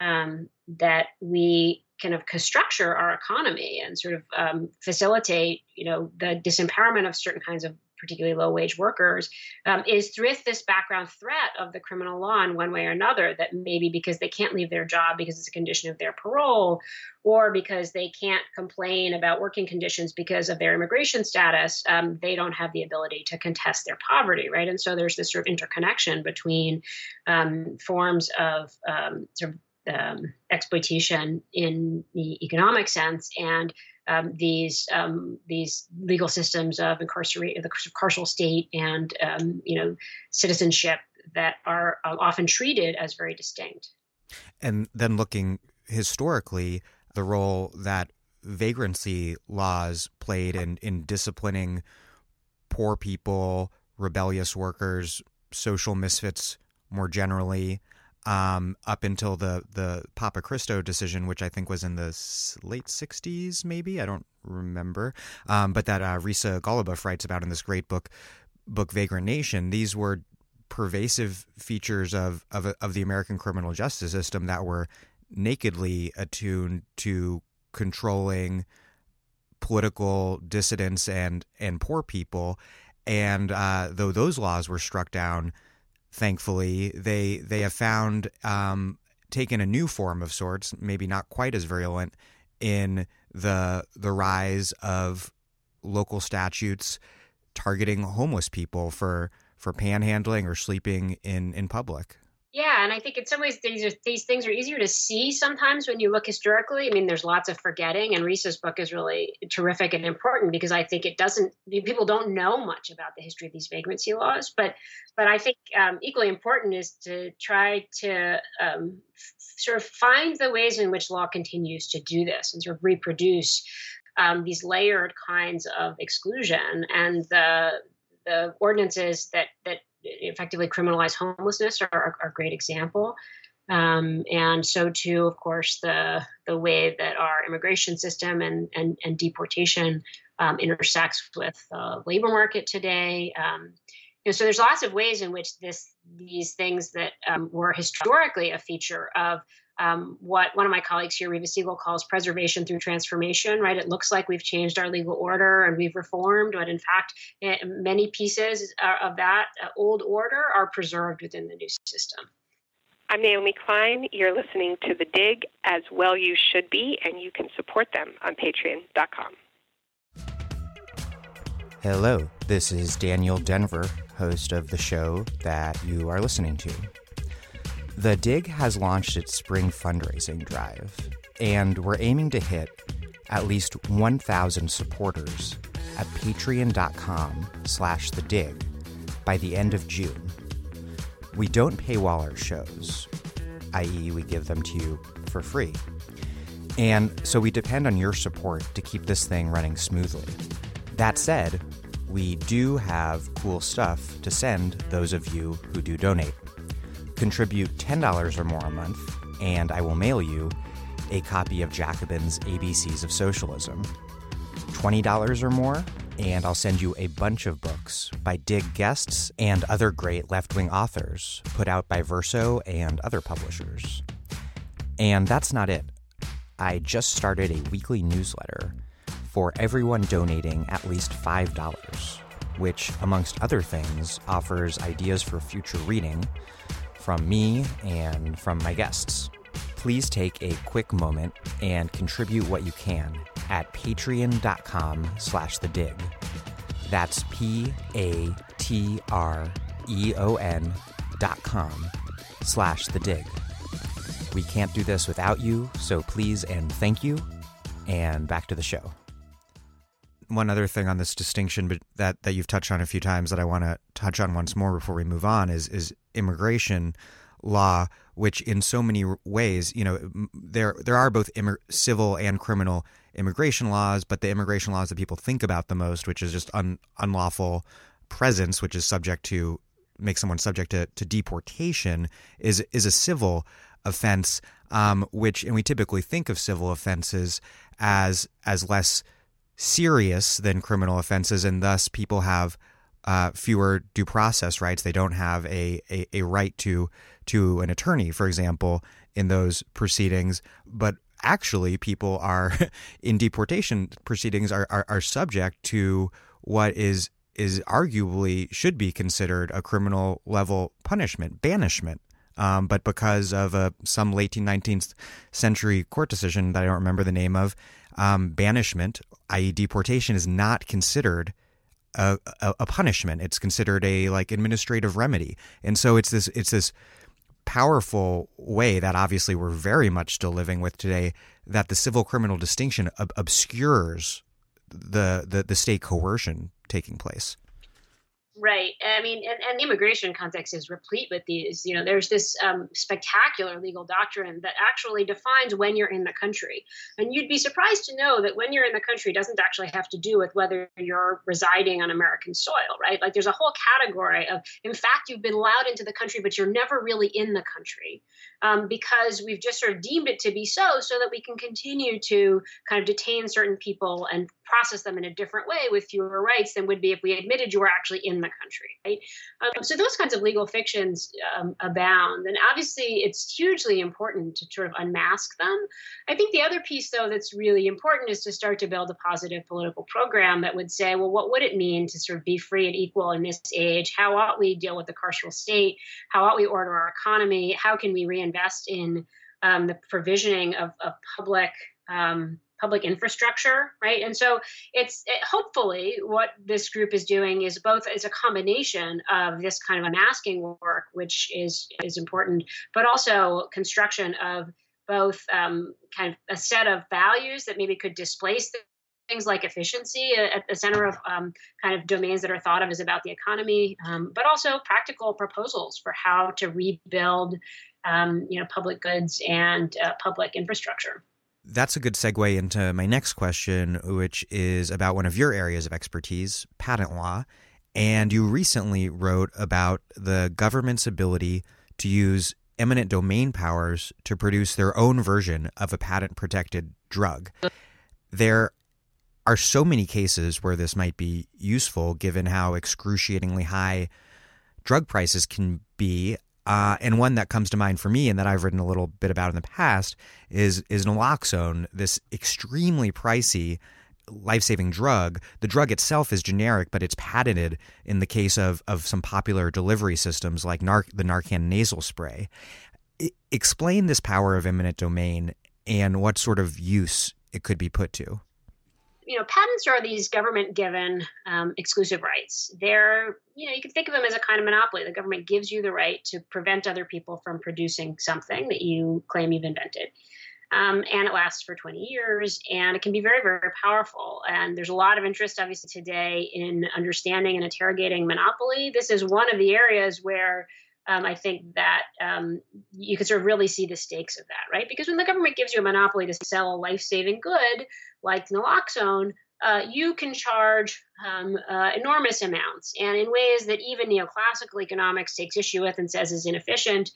um, that we kind of structure our economy and sort of um, facilitate, you know, the disempowerment of certain kinds of particularly low wage workers, um, is with this background threat of the criminal law in one way or another that maybe because they can't leave their job because it's a condition of their parole, or because they can't complain about working conditions because of their immigration status, um, they don't have the ability to contest their poverty, right? And so there's this sort of interconnection between um, forms of um, sort of um, exploitation in the economic sense and um, these um, these legal systems of incarcerate the carceral state and um, you know citizenship that are uh, often treated as very distinct. And then looking historically, the role that vagrancy laws played in in disciplining poor people, rebellious workers, social misfits more generally, um, up until the the Papachristou decision, which I think was in the late '60s, maybe I don't remember, um, but that uh, Risa Goluboff writes about in this great book, book Vagrant Nation. These were pervasive features of of, of the American criminal justice system that were nakedly attuned to controlling political dissidents and and poor people. And uh, though those laws were struck down thankfully, they they have found um, taken a new form of sorts, maybe not quite as virulent, in the the rise of local statutes targeting homeless people for for panhandling or sleeping in in public. Yeah, and I think in some ways these are, these things are easier to see sometimes when you look historically. I mean, there's lots of forgetting, and Risa's book is really terrific and important because I think it doesn't people don't know much about the history of these vagrancy laws. But but I think um, equally important is to try to um, sort of find the ways in which law continues to do this and sort of reproduce um, these layered kinds of exclusion and the the ordinances that that effectively criminalize homelessness are, are, are a great example. Um, and so too, of course, the the way that our immigration system and and, and deportation um, intersects with the labor market today. Um, know, so there's lots of ways in which this these things that um, were historically a feature of um, what one of my colleagues here, Reva Siegel, calls preservation through transformation, right? It looks like we've changed our legal order and we've reformed, but in fact, many pieces uh, of that uh, old order are preserved within the new system. I'm Naomi Klein. You're listening to The Dig, as well you should be, and you can support them on patreon.com. Hello, this is Daniel Denvir, host of the show that you are listening to. The Dig has launched its spring fundraising drive, and we're aiming to hit at least 1,000 supporters at patreon.com slash the dig by the end of June. We don't paywall our shows, i.e., we give them to you for free. And so we depend on your support to keep this thing running smoothly. That said, we do have cool stuff to send those of you who do donate. Contribute $10 or more a month, and I will mail you a copy of Jacobin's ABCs of Socialism. $20 or more, and I'll send you a bunch of books by Dig guests and other great left wing authors put out by Verso and other publishers. And that's not it. I just started a weekly newsletter for everyone donating at least $5, which, amongst other things, offers ideas for future reading from me and from my guests. Please take a quick moment and contribute what you can at patreon.com slash the dig. That's P-A-T-R-E-O-N dot com slash the dig. We can't do this without you, so please and thank you. And back to the show. One other thing on this distinction that, that you've touched on a few times that I want to touch on once more before we move on is is immigration law, which in so many ways, you know, there there are both civil and criminal immigration laws, but the immigration laws that people think about the most, which is just un, unlawful presence, which is subject to make someone subject to, to deportation, is is a civil offense. Um, which and we typically think of civil offenses as as less serious than criminal offenses, and thus people have uh, fewer due process rights. They don't have a, a, a right to to an attorney, for example, in those proceedings. But actually, people are [laughs] in deportation proceedings are, are, are subject to what is is arguably should be considered a criminal level punishment, banishment. Um, but because of a, some late 19th century court decision that I don't remember the name of, um, banishment, i.e., deportation, is not considered a, a, a, punishment. It's considered a like administrative remedy, and so it's this it's this powerful way that obviously we're very much still living with today. That the civil criminal distinction ob- obscures the, the the state coercion taking place. Right. I mean, and, and, the immigration context is replete with these. You know, there's this um, spectacular legal doctrine that actually defines when you're in the country. And you'd be surprised to know that when you're in the country doesn't actually have to do with whether you're residing on American soil, right? Like there's a whole category of, in fact, you've been allowed into the country, but you're never really in the country um, because we've just sort of deemed it to be so, so that we can continue to kind of detain certain people and process them in a different way with fewer rights than would be if we admitted you were actually in the country, right? Um, so those kinds of legal fictions um, abound, and obviously it's hugely important to sort of unmask them. I think the other piece, though, that's really important is to start to build a positive political program that would say, well, what would it mean to sort of be free and equal in this age? How ought we deal with the carceral state? How ought we order our economy? How can we reinvest in um, the provisioning of, of public um, public infrastructure, right? And so it's it, hopefully what this group is doing is both is a combination of this kind of unmasking work, which is is important, but also construction of both um, kind of a set of values that maybe could displace things like efficiency at the center of um, kind of domains that are thought of as about the economy, um, but also practical proposals for how to rebuild, um, you know, public goods and uh, public infrastructure. That's a good segue into my next question, which is about one of your areas of expertise, patent law. And you recently wrote about the government's ability to use eminent domain powers to produce their own version of a patent protected drug. There are so many cases where this might be useful given how excruciatingly high drug prices can be uh, and one that comes to mind for me and that I've written a little bit about in the past is is naloxone, this extremely pricey life-saving drug. The drug itself is generic, but it's patented in the case of of some popular delivery systems like Nar- the Narcan nasal spray. I- explain this power of eminent domain and what sort of use it could be put to you know, patents are these government given um, exclusive rights. They're, you know, you can think of them as a kind of monopoly. The government gives you the right to prevent other people from producing something that you claim you've invented. Um, and it lasts for 20 years and it can be very very powerful and there's a lot of interest obviously today in understanding and interrogating monopoly this is one of the areas where um, I think that um, you can sort of really see the stakes of that, right? Because when the government gives you a monopoly to sell a life saving good like naloxone, uh, you can charge um, uh, enormous amounts and in ways that even neoclassical economics takes issue with and says is inefficient.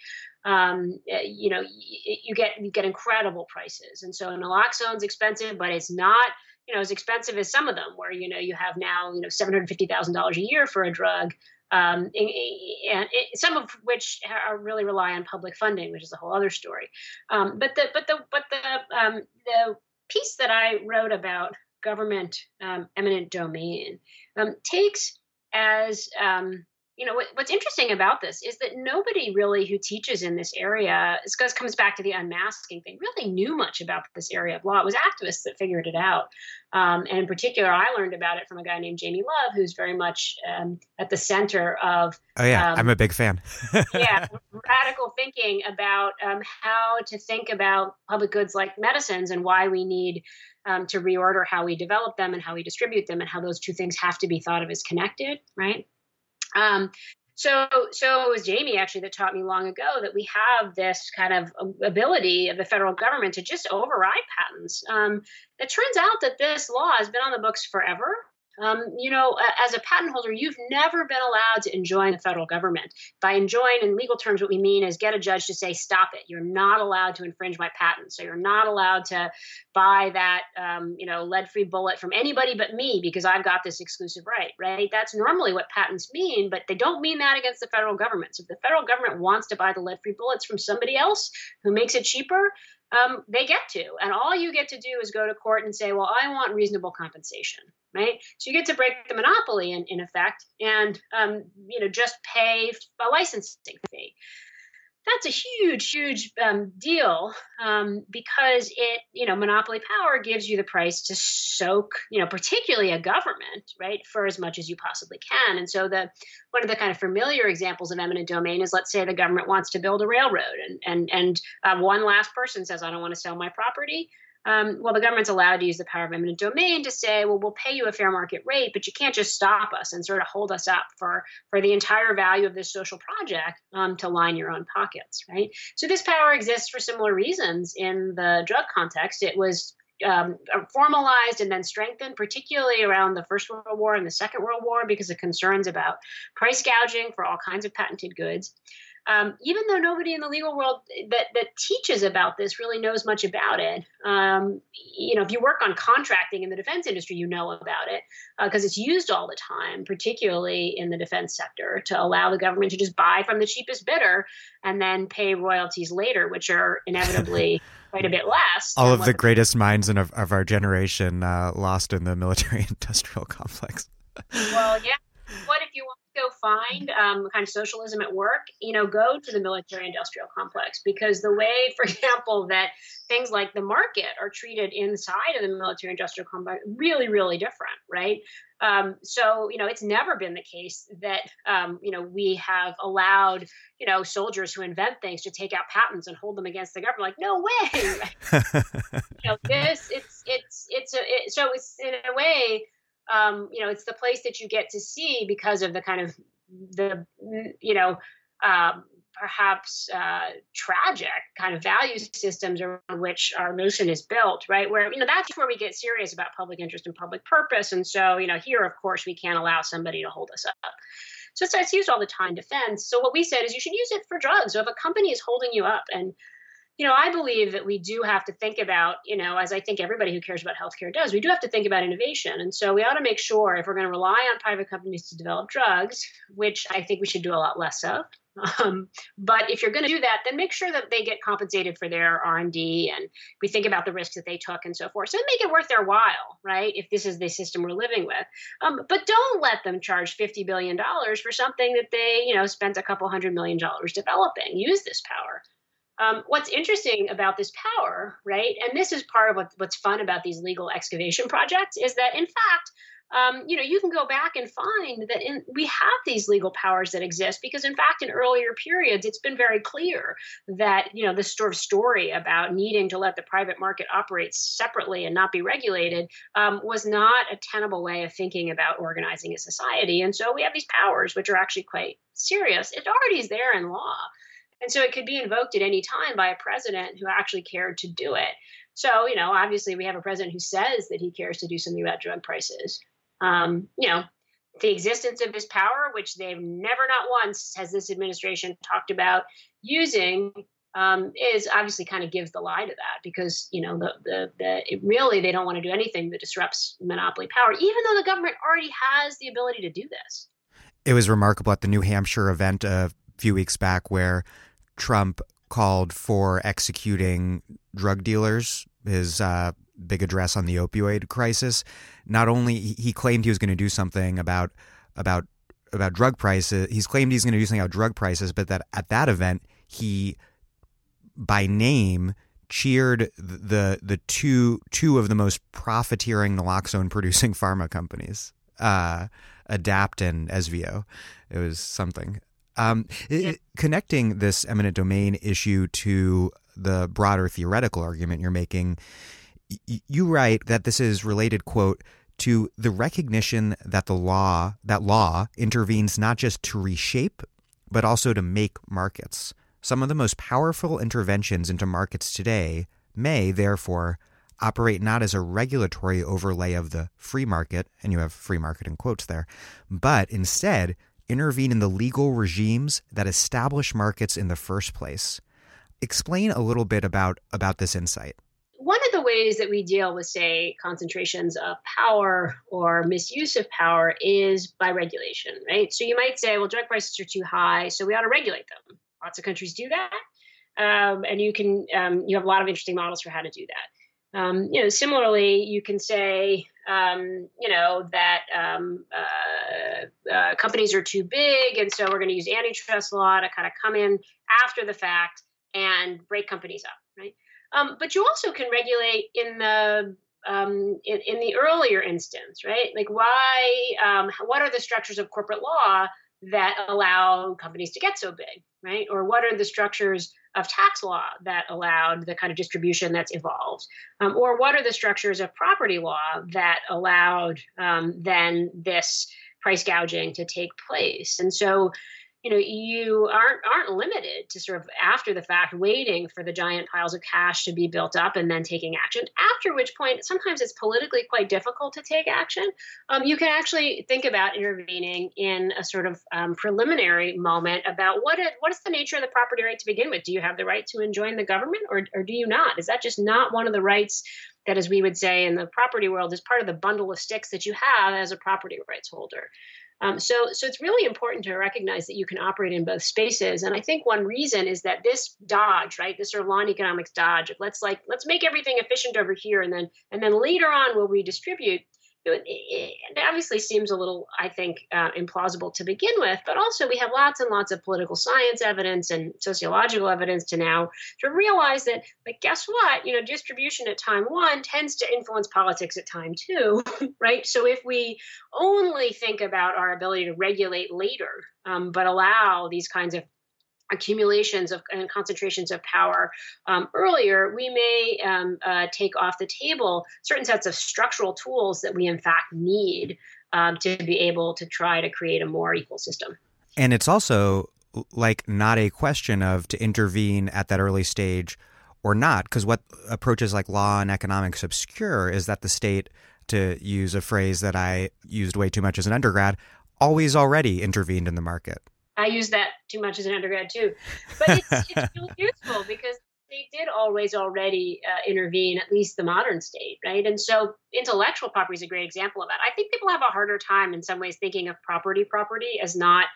Um, uh, you know, you get you get incredible prices, and so naloxone's expensive, but it's not you know as expensive as some of them, where you know you have now you know seven hundred fifty thousand dollars a year for a drug um, and, it, some of which are really rely on public funding, which is a whole other story. Um, but the but the but the um, the piece that I wrote about government um, eminent domain um, takes as um, you know what, what's interesting about this is that nobody really who teaches in this area this goes comes back to the unmasking thing really knew much about this area of law. It was activists that figured it out. Um, and in particular i learned about it from a guy named jamie love who's very much um, at the center of oh yeah um, i'm a big fan. [laughs] yeah [laughs] radical thinking about um, how to think about public goods like medicines and why we need um, to reorder how we develop them and how we distribute them and how those two things have to be thought of as connected right um, so, so it was Jamie actually that taught me long ago that we have this kind of ability of the federal government to just override patents. Um, it turns out that this law has been on the books forever. Um, you know, as a patent holder, you've never been allowed to enjoin the federal government. By enjoin in legal terms, what we mean is get a judge to say, stop it. You're not allowed to infringe my patent. So you're not allowed to buy that, um, you know, lead free bullet from anybody but me because I've got this exclusive right, right? That's normally what patents mean, but they don't mean that against the federal government. So if the federal government wants to buy the lead free bullets from somebody else who makes it cheaper, um, they get to. And all you get to do is go to court and say, well, I want reasonable compensation, right? So you get to break the monopoly in, in effect and, um, you know, just pay a licensing fee that's a huge, huge um, deal um, because it, you know, monopoly power gives you the price to soak, you know, particularly a government, right, for as much as you possibly can. And so the one of the kind of familiar examples of eminent domain is, let's say, the government wants to build a railroad, and and and uh, one last person says, I don't want to sell my property um, well, the government's allowed to use the power of eminent domain to say, well, we'll pay you a fair market rate, but you can't just stop us and sort of hold us up for for the entire value of this social project um, to line your own pockets, right? So this power exists for similar reasons in the drug context. It was um, formalized and then strengthened, particularly around the First World War and the Second World War, because of concerns about price gouging for all kinds of patented goods um, even though nobody in the legal world that that teaches about this really knows much about it. Um, you know, if you work on contracting in the defense industry, you know about it because uh, it's used all the time, particularly in the defense sector, to allow the government to just buy from the cheapest bidder and then pay royalties later, which are inevitably. [laughs] quite a bit less. All of the greatest minds in, of, of our generation uh, lost in the military [laughs] industrial complex. well, yeah. What if you want go find um, kind of socialism at work, you know, go to the military industrial complex because the way, [laughs] for example, that things like the market are treated inside of the military industrial complex really, really different, right? Um, so, you know, it's never been the case that, um, you know, we have allowed, you know, soldiers who invent things to take out patents and hold them against the government. Like, no way. [laughs] you know, this, it's, it's, it's, a, it, so it's in a way, um, you know, it's the place that you get to see because of the kind of the, you know, um, perhaps uh, tragic kind of value systems around which our motion is built, right? Where, you know, that's where we get serious about public interest and public purpose. And so, you know, here, of course, we can't allow somebody to hold us up. So it's, it's used all the time defense. So what we said is you should use it for drugs. So if a company is holding you up and you know, I believe that we do have to think about, you know, as I think everybody who cares about healthcare does, we do have to think about innovation. And so we ought to make sure if we're going to rely on private companies to develop drugs, which I think we should do a lot less of. [laughs] Um, but if you're going to do that, then make sure that they get compensated for their R&D and we think about the risks that they took and so forth. So make it worth their while, right? If this is the system we're living with. Um, but don't let them charge $50 billion for something that they, you know, spent a couple hundred million dollars developing. Use this power. Um, what's interesting about this power, right, and this is part of what, what's fun about these legal excavation projects, is that in fact, um, you know, you can go back and find that in, we have these legal powers that exist because, in fact, in earlier periods, it's been very clear that you know this sort of story about needing to let the private market operate separately and not be regulated um, was not a tenable way of thinking about organizing a society. And so we have these powers, which are actually quite serious. It already is there in law. And so it could be invoked at any time by a president who actually cared to do it. So, you know, obviously we have a president who says that he cares to do something about drug prices. Um, you know, the existence of this power, which they've never, not once, has this administration talked about using, um, is obviously kind of gives the lie to that because you know the the, the really they don't want to do anything that disrupts monopoly power, even though the government already has the ability to do this. It was remarkable at the New Hampshire event a few weeks back where Trump called for executing drug dealers, his uh, big address on the opioid crisis. Not only he claimed he was going to do something about about about drug prices, he's claimed he's going to do something about drug prices, but that at that event he by name cheered the the two two of the most profiteering naloxone producing [laughs] pharma companies, uh, Adapt and Evzio. It was something. Um, yeah. it, connecting this eminent domain issue to the broader theoretical argument you're making, y- you write that this is related, quote, to the recognition that the law that law intervenes not just to reshape but also to make markets. Some of the most powerful interventions into markets today may therefore operate not as a regulatory overlay of the free market, and you have free market in quotes there, but instead intervene in the legal regimes that establish markets in the first place. Explain a little bit about, about this insight. One of the ways that we deal with, say, concentrations of power or misuse of power is by regulation, right? So you might say, well, drug prices are too high, so we ought to regulate them. Lots of countries do that. um, and you can um, you have a lot of interesting models for how to do that. Um, you know, similarly, you can say um, you know that um, uh, uh, companies are too big, and so we're going to use antitrust law to kind of come in after the fact and break companies up, right? Um, but you also can regulate in the um, in, in, the earlier instance, right? Like, why? Um, what are the structures of corporate law that allow companies to get so big, right? Or what are the structures of tax law that allowed the kind of distribution that's evolved? Um, or what are the structures of property law that allowed um, then this price gouging to take place? And so, you know you aren't aren't limited to sort of after the fact waiting for the giant piles of cash to be built up and then taking action after which point sometimes it's politically quite difficult to take action. Um, you can actually think about intervening in a sort of um, preliminary moment about what what is the nature of the property right to begin with? Do you have the right to enjoin the government or, or do you not? Is that just not one of the rights that as we would say in the property world is part of the bundle of sticks that you have as a property rights holder um, so, so it's really important to recognize that you can operate in both spaces. And I think one reason is that this dodge, right, this and economics dodge, let's like let's make everything efficient over here, and then and then later on we'll redistribute it, it obviously seems a little, I think, uh, implausible to begin with, but also we have lots and lots of political science evidence and sociological evidence to now to realize that, like, guess what? You know, distribution at time one tends to influence politics at time two, [laughs] right? So if we only think about our ability to regulate later, um, but allow these kinds of accumulations of and concentrations of power um, earlier, we may um, uh, take off the table certain sets of structural tools that we in fact need um, to be able to try to create a more equal system. And it's also like not a question of to intervene at that early stage or not, because what approaches like law and economics obscure is that the state, to use a phrase that I used way too much as an undergrad, always already intervened in the market. I use that too much as an undergrad too, but it's, it's [laughs] really useful because they did always already uh, intervene, at least the modern state, right? And so intellectual property is a great example of that. I think people have a harder time in some ways thinking of property property as not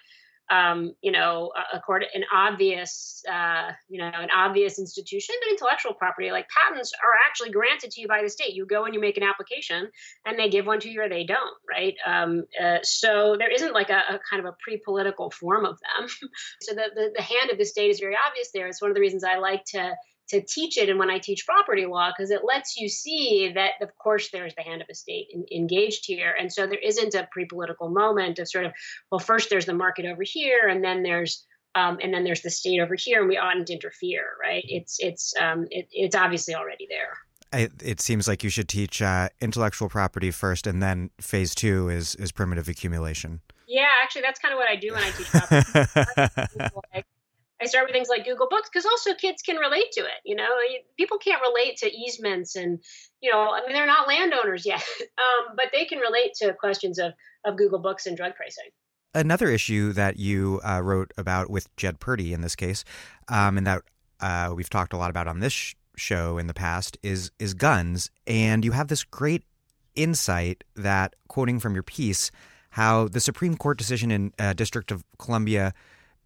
um, you know, according an obvious, uh, you know, an obvious institution, but intellectual property like patents are actually granted to you by the state. You go and you make an application, and they give one to you or they don't, right? Um, uh, so there isn't like a, a, kind of a pre-political form of them. [laughs] so the, the the hand of the state is very obvious there. It's one of the reasons I like to to teach it and when I teach property law because it lets you see that of course there's the hand of a state in, engaged here. And so there isn't a pre-political moment of sort of well first there's the market over here and then there's um, and then there's the state over here and we oughtn't interfere right? It's it's um, it, it's obviously already there. I, it seems like you should teach uh, intellectual property first and then phase two is is primitive accumulation. Yeah actually that's kind of what i do when i teach property [laughs] I start with things like Google Books because also kids can relate to it. You know, people can't relate to easements and, you know, I mean, they're not landowners [laughs] yet, um, but they can relate to questions of, of Google Books and drug pricing. Another issue that you uh, wrote about with Jed Purdy in this case, um, and that uh, we've talked a lot about on this sh- show in the past, is is guns. And you have this great insight that, quoting from your piece, how the Supreme Court decision in uh, District of Columbia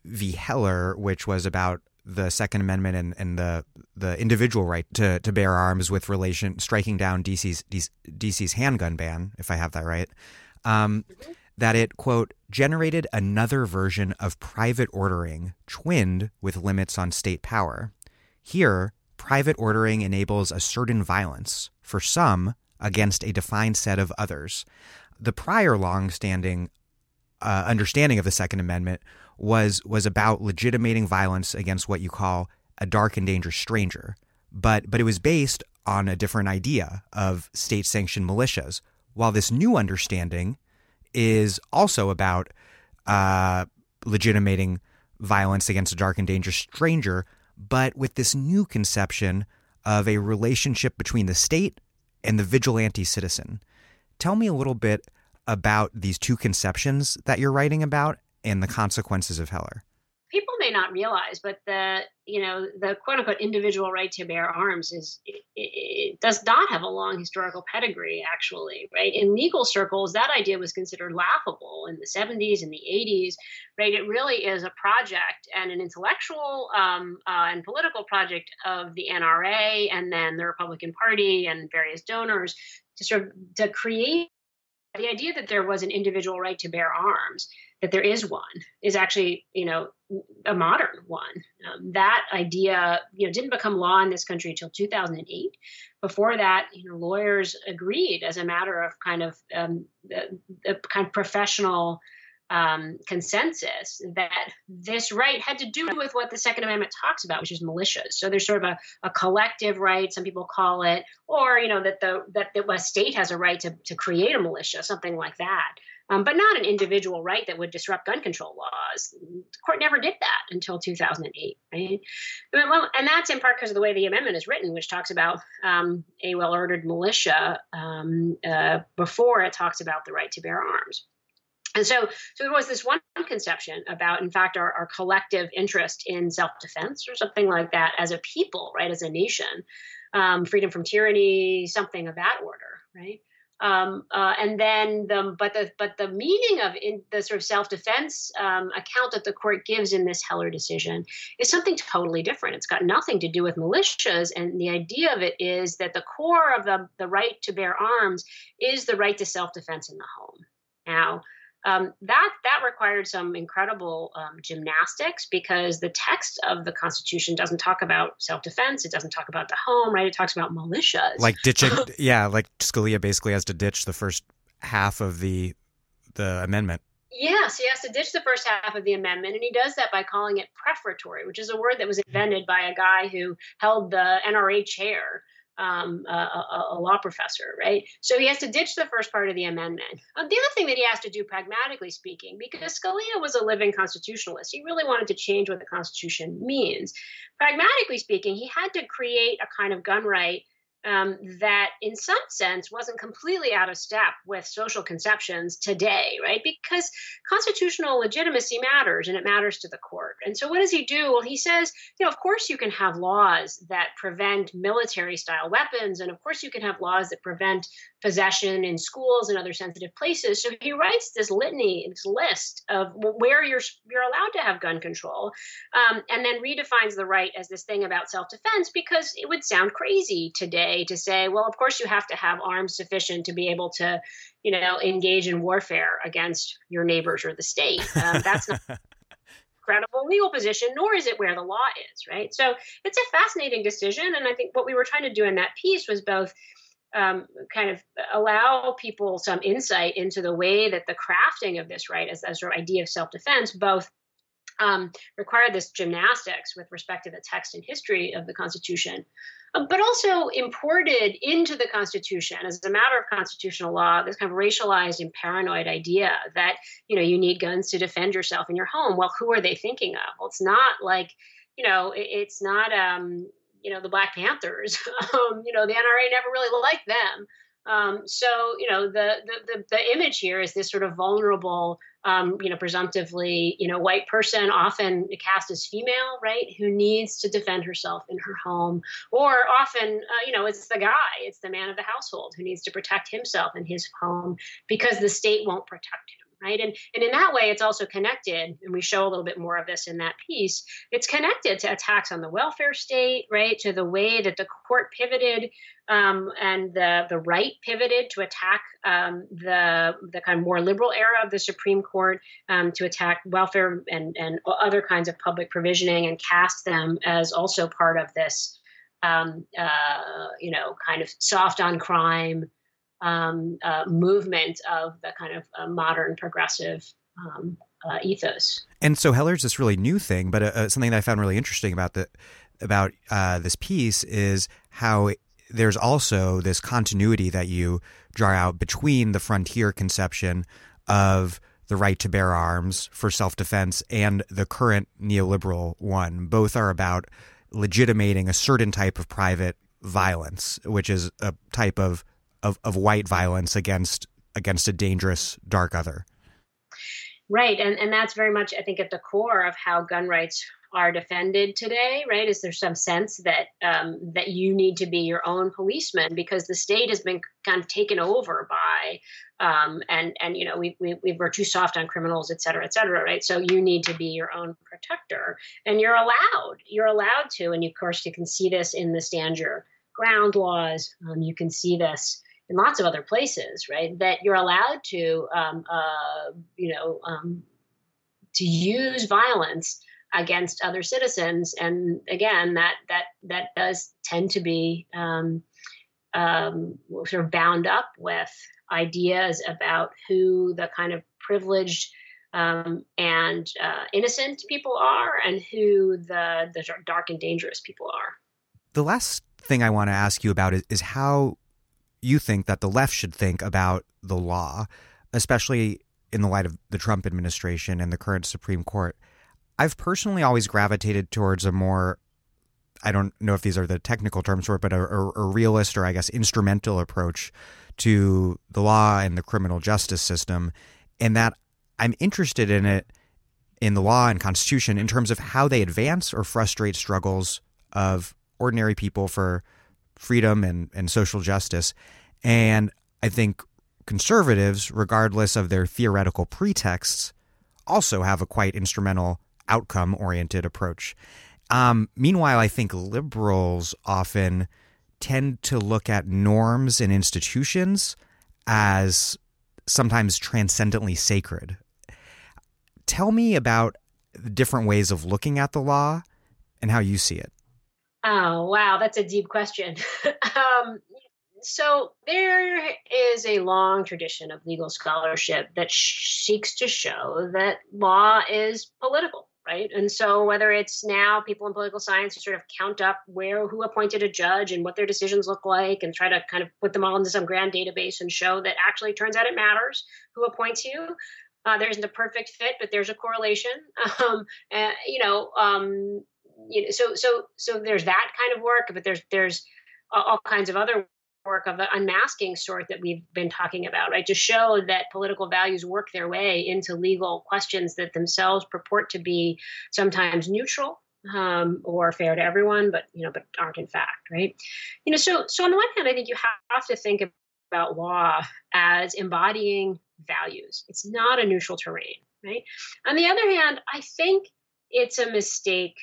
v. Heller, which was about the Second Amendment and, and the the individual right to, to bear arms with relation striking down DC's DC's handgun ban, if I have that right. Um, that it quote generated another version of private ordering twinned with limits on state power. Here, private ordering enables a certain violence for some against a defined set of others. The prior long-standing uh, understanding of the Second Amendment was was about legitimating violence against what you call a dark and dangerous stranger, but but it was based on a different idea of state sanctioned militias. While this new understanding is also about uh, legitimating violence against a dark and dangerous stranger, but with this new conception of a relationship between the state and the vigilante citizen. Tell me a little bit about these two conceptions that you're writing about and the consequences of Heller? People may not realize, but the you know the quote unquote individual right to bear arms is it, it, does not have a long historical pedigree. Actually, right in legal circles, that idea was considered laughable in the 70s and the 80s. Right, it really is a project and an intellectual um, uh, and political project of the NRA and then the Republican Party and various donors to sort of to create the idea that there was an individual right to bear arms that there is one is actually you know a modern one. Um, that idea you know didn't become law in this country until 2008 before that you know lawyers agreed as a matter of kind of um, the, kind of professional um, consensus that this right had to do with what the Second Amendment talks about, which is militias. So there's sort of a, a collective right, some people call it, or you know that the that the state has a right to, to create a militia, something like that um, but not an individual right that would disrupt gun control laws. The court never did that until 2008, right? And that's in part because of the way the amendment is written, which talks about um, a well-ordered militia um, uh, before it talks about the right to bear arms. And so, so there was this one conception about, in fact, our, our collective interest in self-defense or something like that as a people, right, as a nation, um, freedom from tyranny, something of that order, right? Um, uh, and then the but the but the meaning of in the sort of self defense um, account that the court gives in this Heller decision is something totally different. It's got nothing to do with militias, and the idea of it is that the core of the the right to bear arms is the right to self defense in the home. Now, um, that that required some incredible um, gymnastics because the text of the Constitution doesn't talk about self-defense. It doesn't talk about the home, right? It talks about militias. Like ditching, [laughs] yeah, like Scalia basically has to ditch the first half of the the amendment. Yes, he has to ditch the first half of the amendment, and he does that by calling it prefatory, which is a word that was invented by a guy who held the NRA chair um, a, a, law professor, right? So he has to ditch the first part of the amendment. Uh, the other thing that he has to do, pragmatically speaking, because Scalia was a living constitutionalist, he really wanted to change what the Constitution means. Pragmatically speaking, he had to create a kind of gun right um, that in some sense wasn't completely out of step with social conceptions today, right? Because constitutional legitimacy matters and it matters to the court. And so what does he do? Well, he says, you know, of course you can have laws that prevent military style weapons, and of course you can have laws that prevent possession in schools and other sensitive places. So he writes this litany, this list of where you're you're allowed to have gun control, um, and then redefines the right as this thing about self defense because it would sound crazy today to say, well, of course you have to have arms sufficient to be able to, you know, engage in warfare against your neighbors or the state. Um, [laughs] that's not. credible legal position, nor is it where the law is, right? So it's a fascinating decision. And I think what we were trying to do in that piece was both um, kind of allow people some insight into the way that the crafting of this right as, as sort of idea of self-defense both um, required this gymnastics with respect to the text and history of the Constitution, uh, but also imported into the Constitution as a matter of constitutional law this kind of racialized and paranoid idea that you know you need guns to defend yourself in your home. Well, who are they thinking of? Well, it's not like you know it, it's not um, you know the Black Panthers. [laughs] um, you know the NRA never really liked them. Um, so you know the, the, the the image here is this sort of vulnerable, um, you know, presumptively you know white person, often cast as female, right, who needs to defend herself in her home, or often uh, you know it's the guy, it's the man of the household who needs to protect himself in his home because the state won't protect him right? And and in that way it's also connected and we show a little bit more of this in that piece it's connected to attacks on the welfare state right? To the way that the court pivoted um, and the the right pivoted to attack um, the the kind of more liberal era of the Supreme Court um, to attack welfare and and other kinds of public provisioning and cast them as also part of this um, uh, you know kind of soft on crime um, uh, movement of the kind of uh, modern progressive um, uh, ethos. And so Heller's this really new thing, but uh, uh, something that I found really interesting about the about uh, this piece is how there's also this continuity that you draw out between the frontier conception of the right to bear arms for self defense and the current neoliberal one. Both are about legitimating a certain type of private violence, which is a type of of, of white violence against against a dangerous dark other. Right, and and that's very much I think at the core of how gun rights are defended today, right? Is there some sense that um, that you need to be your own policeman because the state has been kind of taken over by, um, and and you know we, we we were too soft on criminals, et cetera, et cetera, right? So you need to be your own protector, and you're allowed, you're allowed to, and of course you can see this in the stand your ground laws. Um, you can see this in lots of other places, right? That you're allowed to, um, uh, you know, um, to use violence against other citizens, and again, that that that does tend to be um, um, sort of bound up with ideas about who the kind of privileged um, and uh, innocent people are, and who the the dark and dangerous people are. The last thing I want to ask you about is, is how you think that the left should think about the law, especially in the light of the Trump administration and the current Supreme Court. I've personally always gravitated towards a more I don't know if these are the technical terms for it, but a, a, a, realist or I guess instrumental approach to the law and the criminal justice system, and that I'm interested in it in the law and constitution in terms of how they advance or frustrate struggles of ordinary people for freedom and, and social justice. And I think conservatives, regardless of their theoretical pretexts, also have a quite instrumental outcome oriented approach. Um, meanwhile, I think liberals often tend to look at norms and institutions as sometimes transcendently sacred. Tell me about the different ways of looking at the law and how you see it. Oh, wow, that's a deep question. [laughs] um, so there is a long tradition of legal scholarship that sh- seeks to show that law is political right and so whether it's now people in political science who sort of count up where who appointed a judge and what their decisions look like and try to kind of put them all into some grand database and show that actually turns out it matters who appoints you uh, there isn't a perfect fit but there's a correlation [laughs] um, uh, you know um, you know, so so so there's that kind of work, but there's there's all kinds of other work of the unmasking sort that we've been talking about, right? To show that political values work their way into legal questions that themselves purport to be sometimes neutral um, or fair to everyone, but you know, but aren't in fact, right? You know, so so on the one hand, I think you have to think about law as embodying values. It's not a neutral terrain, right? On the other hand, I think it's a mistake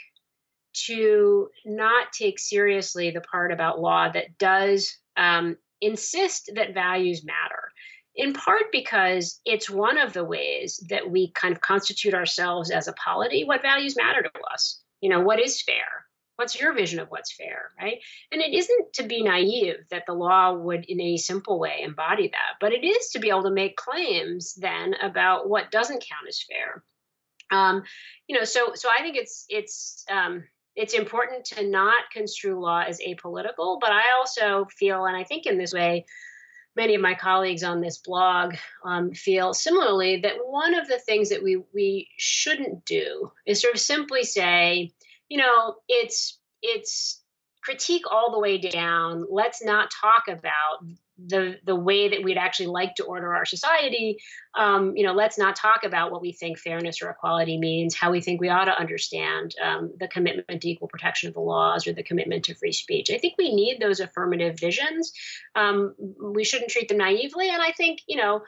to not take seriously the part about law that does um, insist that values matter, in part because it's one of the ways that we kind of constitute ourselves as a polity. What values matter to us? You know, what is fair? What's your vision of what's fair, right? And it isn't to be naive that the law would, in a simple way, embody that, but it is to be able to make claims then about what doesn't count as fair. Um, you know, so so I think it's it's um, it's important to not construe law as apolitical, but I also feel, and I think in this way, many of my colleagues on this blog um, feel similarly that one of the things that we we shouldn't do is sort of simply say, you know, it's it's critique all the way down. Let's not talk about the the way that we'd actually like to order our society. Um, you know, let's not talk about what we think fairness or equality means, how we think we ought to understand um, the commitment to equal protection of the laws or the commitment to free speech. I think we need those affirmative visions. Um, we shouldn't treat them naively, and I think you know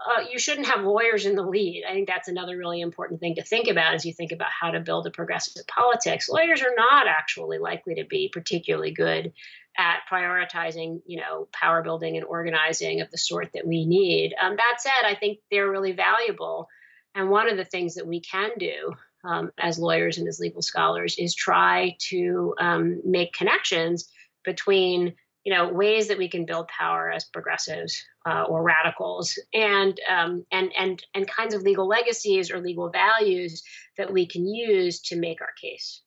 uh, you shouldn't have lawyers in the lead. I think that's another really important thing to think about as you think about how to build a progressive politics. Lawyers are not actually likely to be particularly good at prioritizing, you know, power building and organizing of the sort that we need. Um, that said, I think they're really valuable. And one of the things that we can do um, as lawyers and as legal scholars is try to um, make connections between you know ways that we can build power as progressives uh, or radicals and um, and and and kinds of legal legacies or legal values that we can use to make our case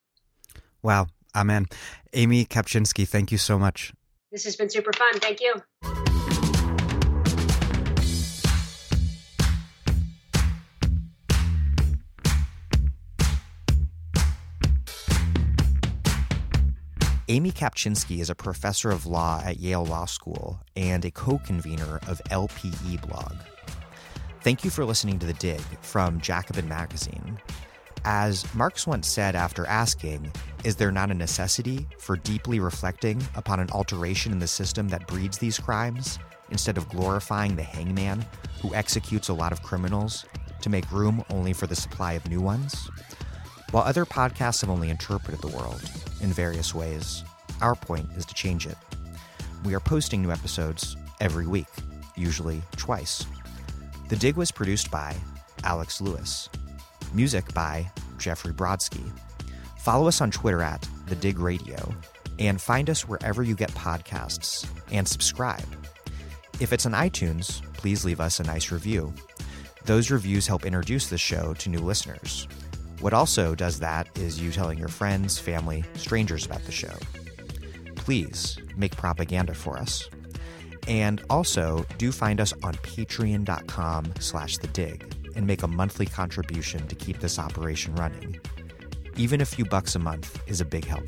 wow amen amy kapczynski thank you so much this has been super fun thank you Amy Kapczynski is a professor of law at Yale Law School and a co convenor of LPE Blog. Thank you for listening to The Dig from Jacobin Magazine. As Marx once said after asking, Is there not a necessity for deeply reflecting upon an alteration in the system that breeds these crimes, instead of glorifying the hangman who executes a lot of criminals to make room only for the supply of new ones? While other podcasts have only interpreted the world in various ways, our point is to change it. We are posting new episodes every week, usually twice. The Dig was produced by Alex Lewis. Music by Jeffrey Brodsky. Follow us on Twitter at The Dig Radio and find us wherever you get podcasts and subscribe. If it's on iTunes, please leave us a nice review. Those reviews help introduce the show to new listeners. What also does that is you telling your friends, family, strangers about the show. Please make propaganda for us. And also do find us on patreon.com slash the dig and make a monthly contribution to keep this operation running. Even a few bucks a month is a big help.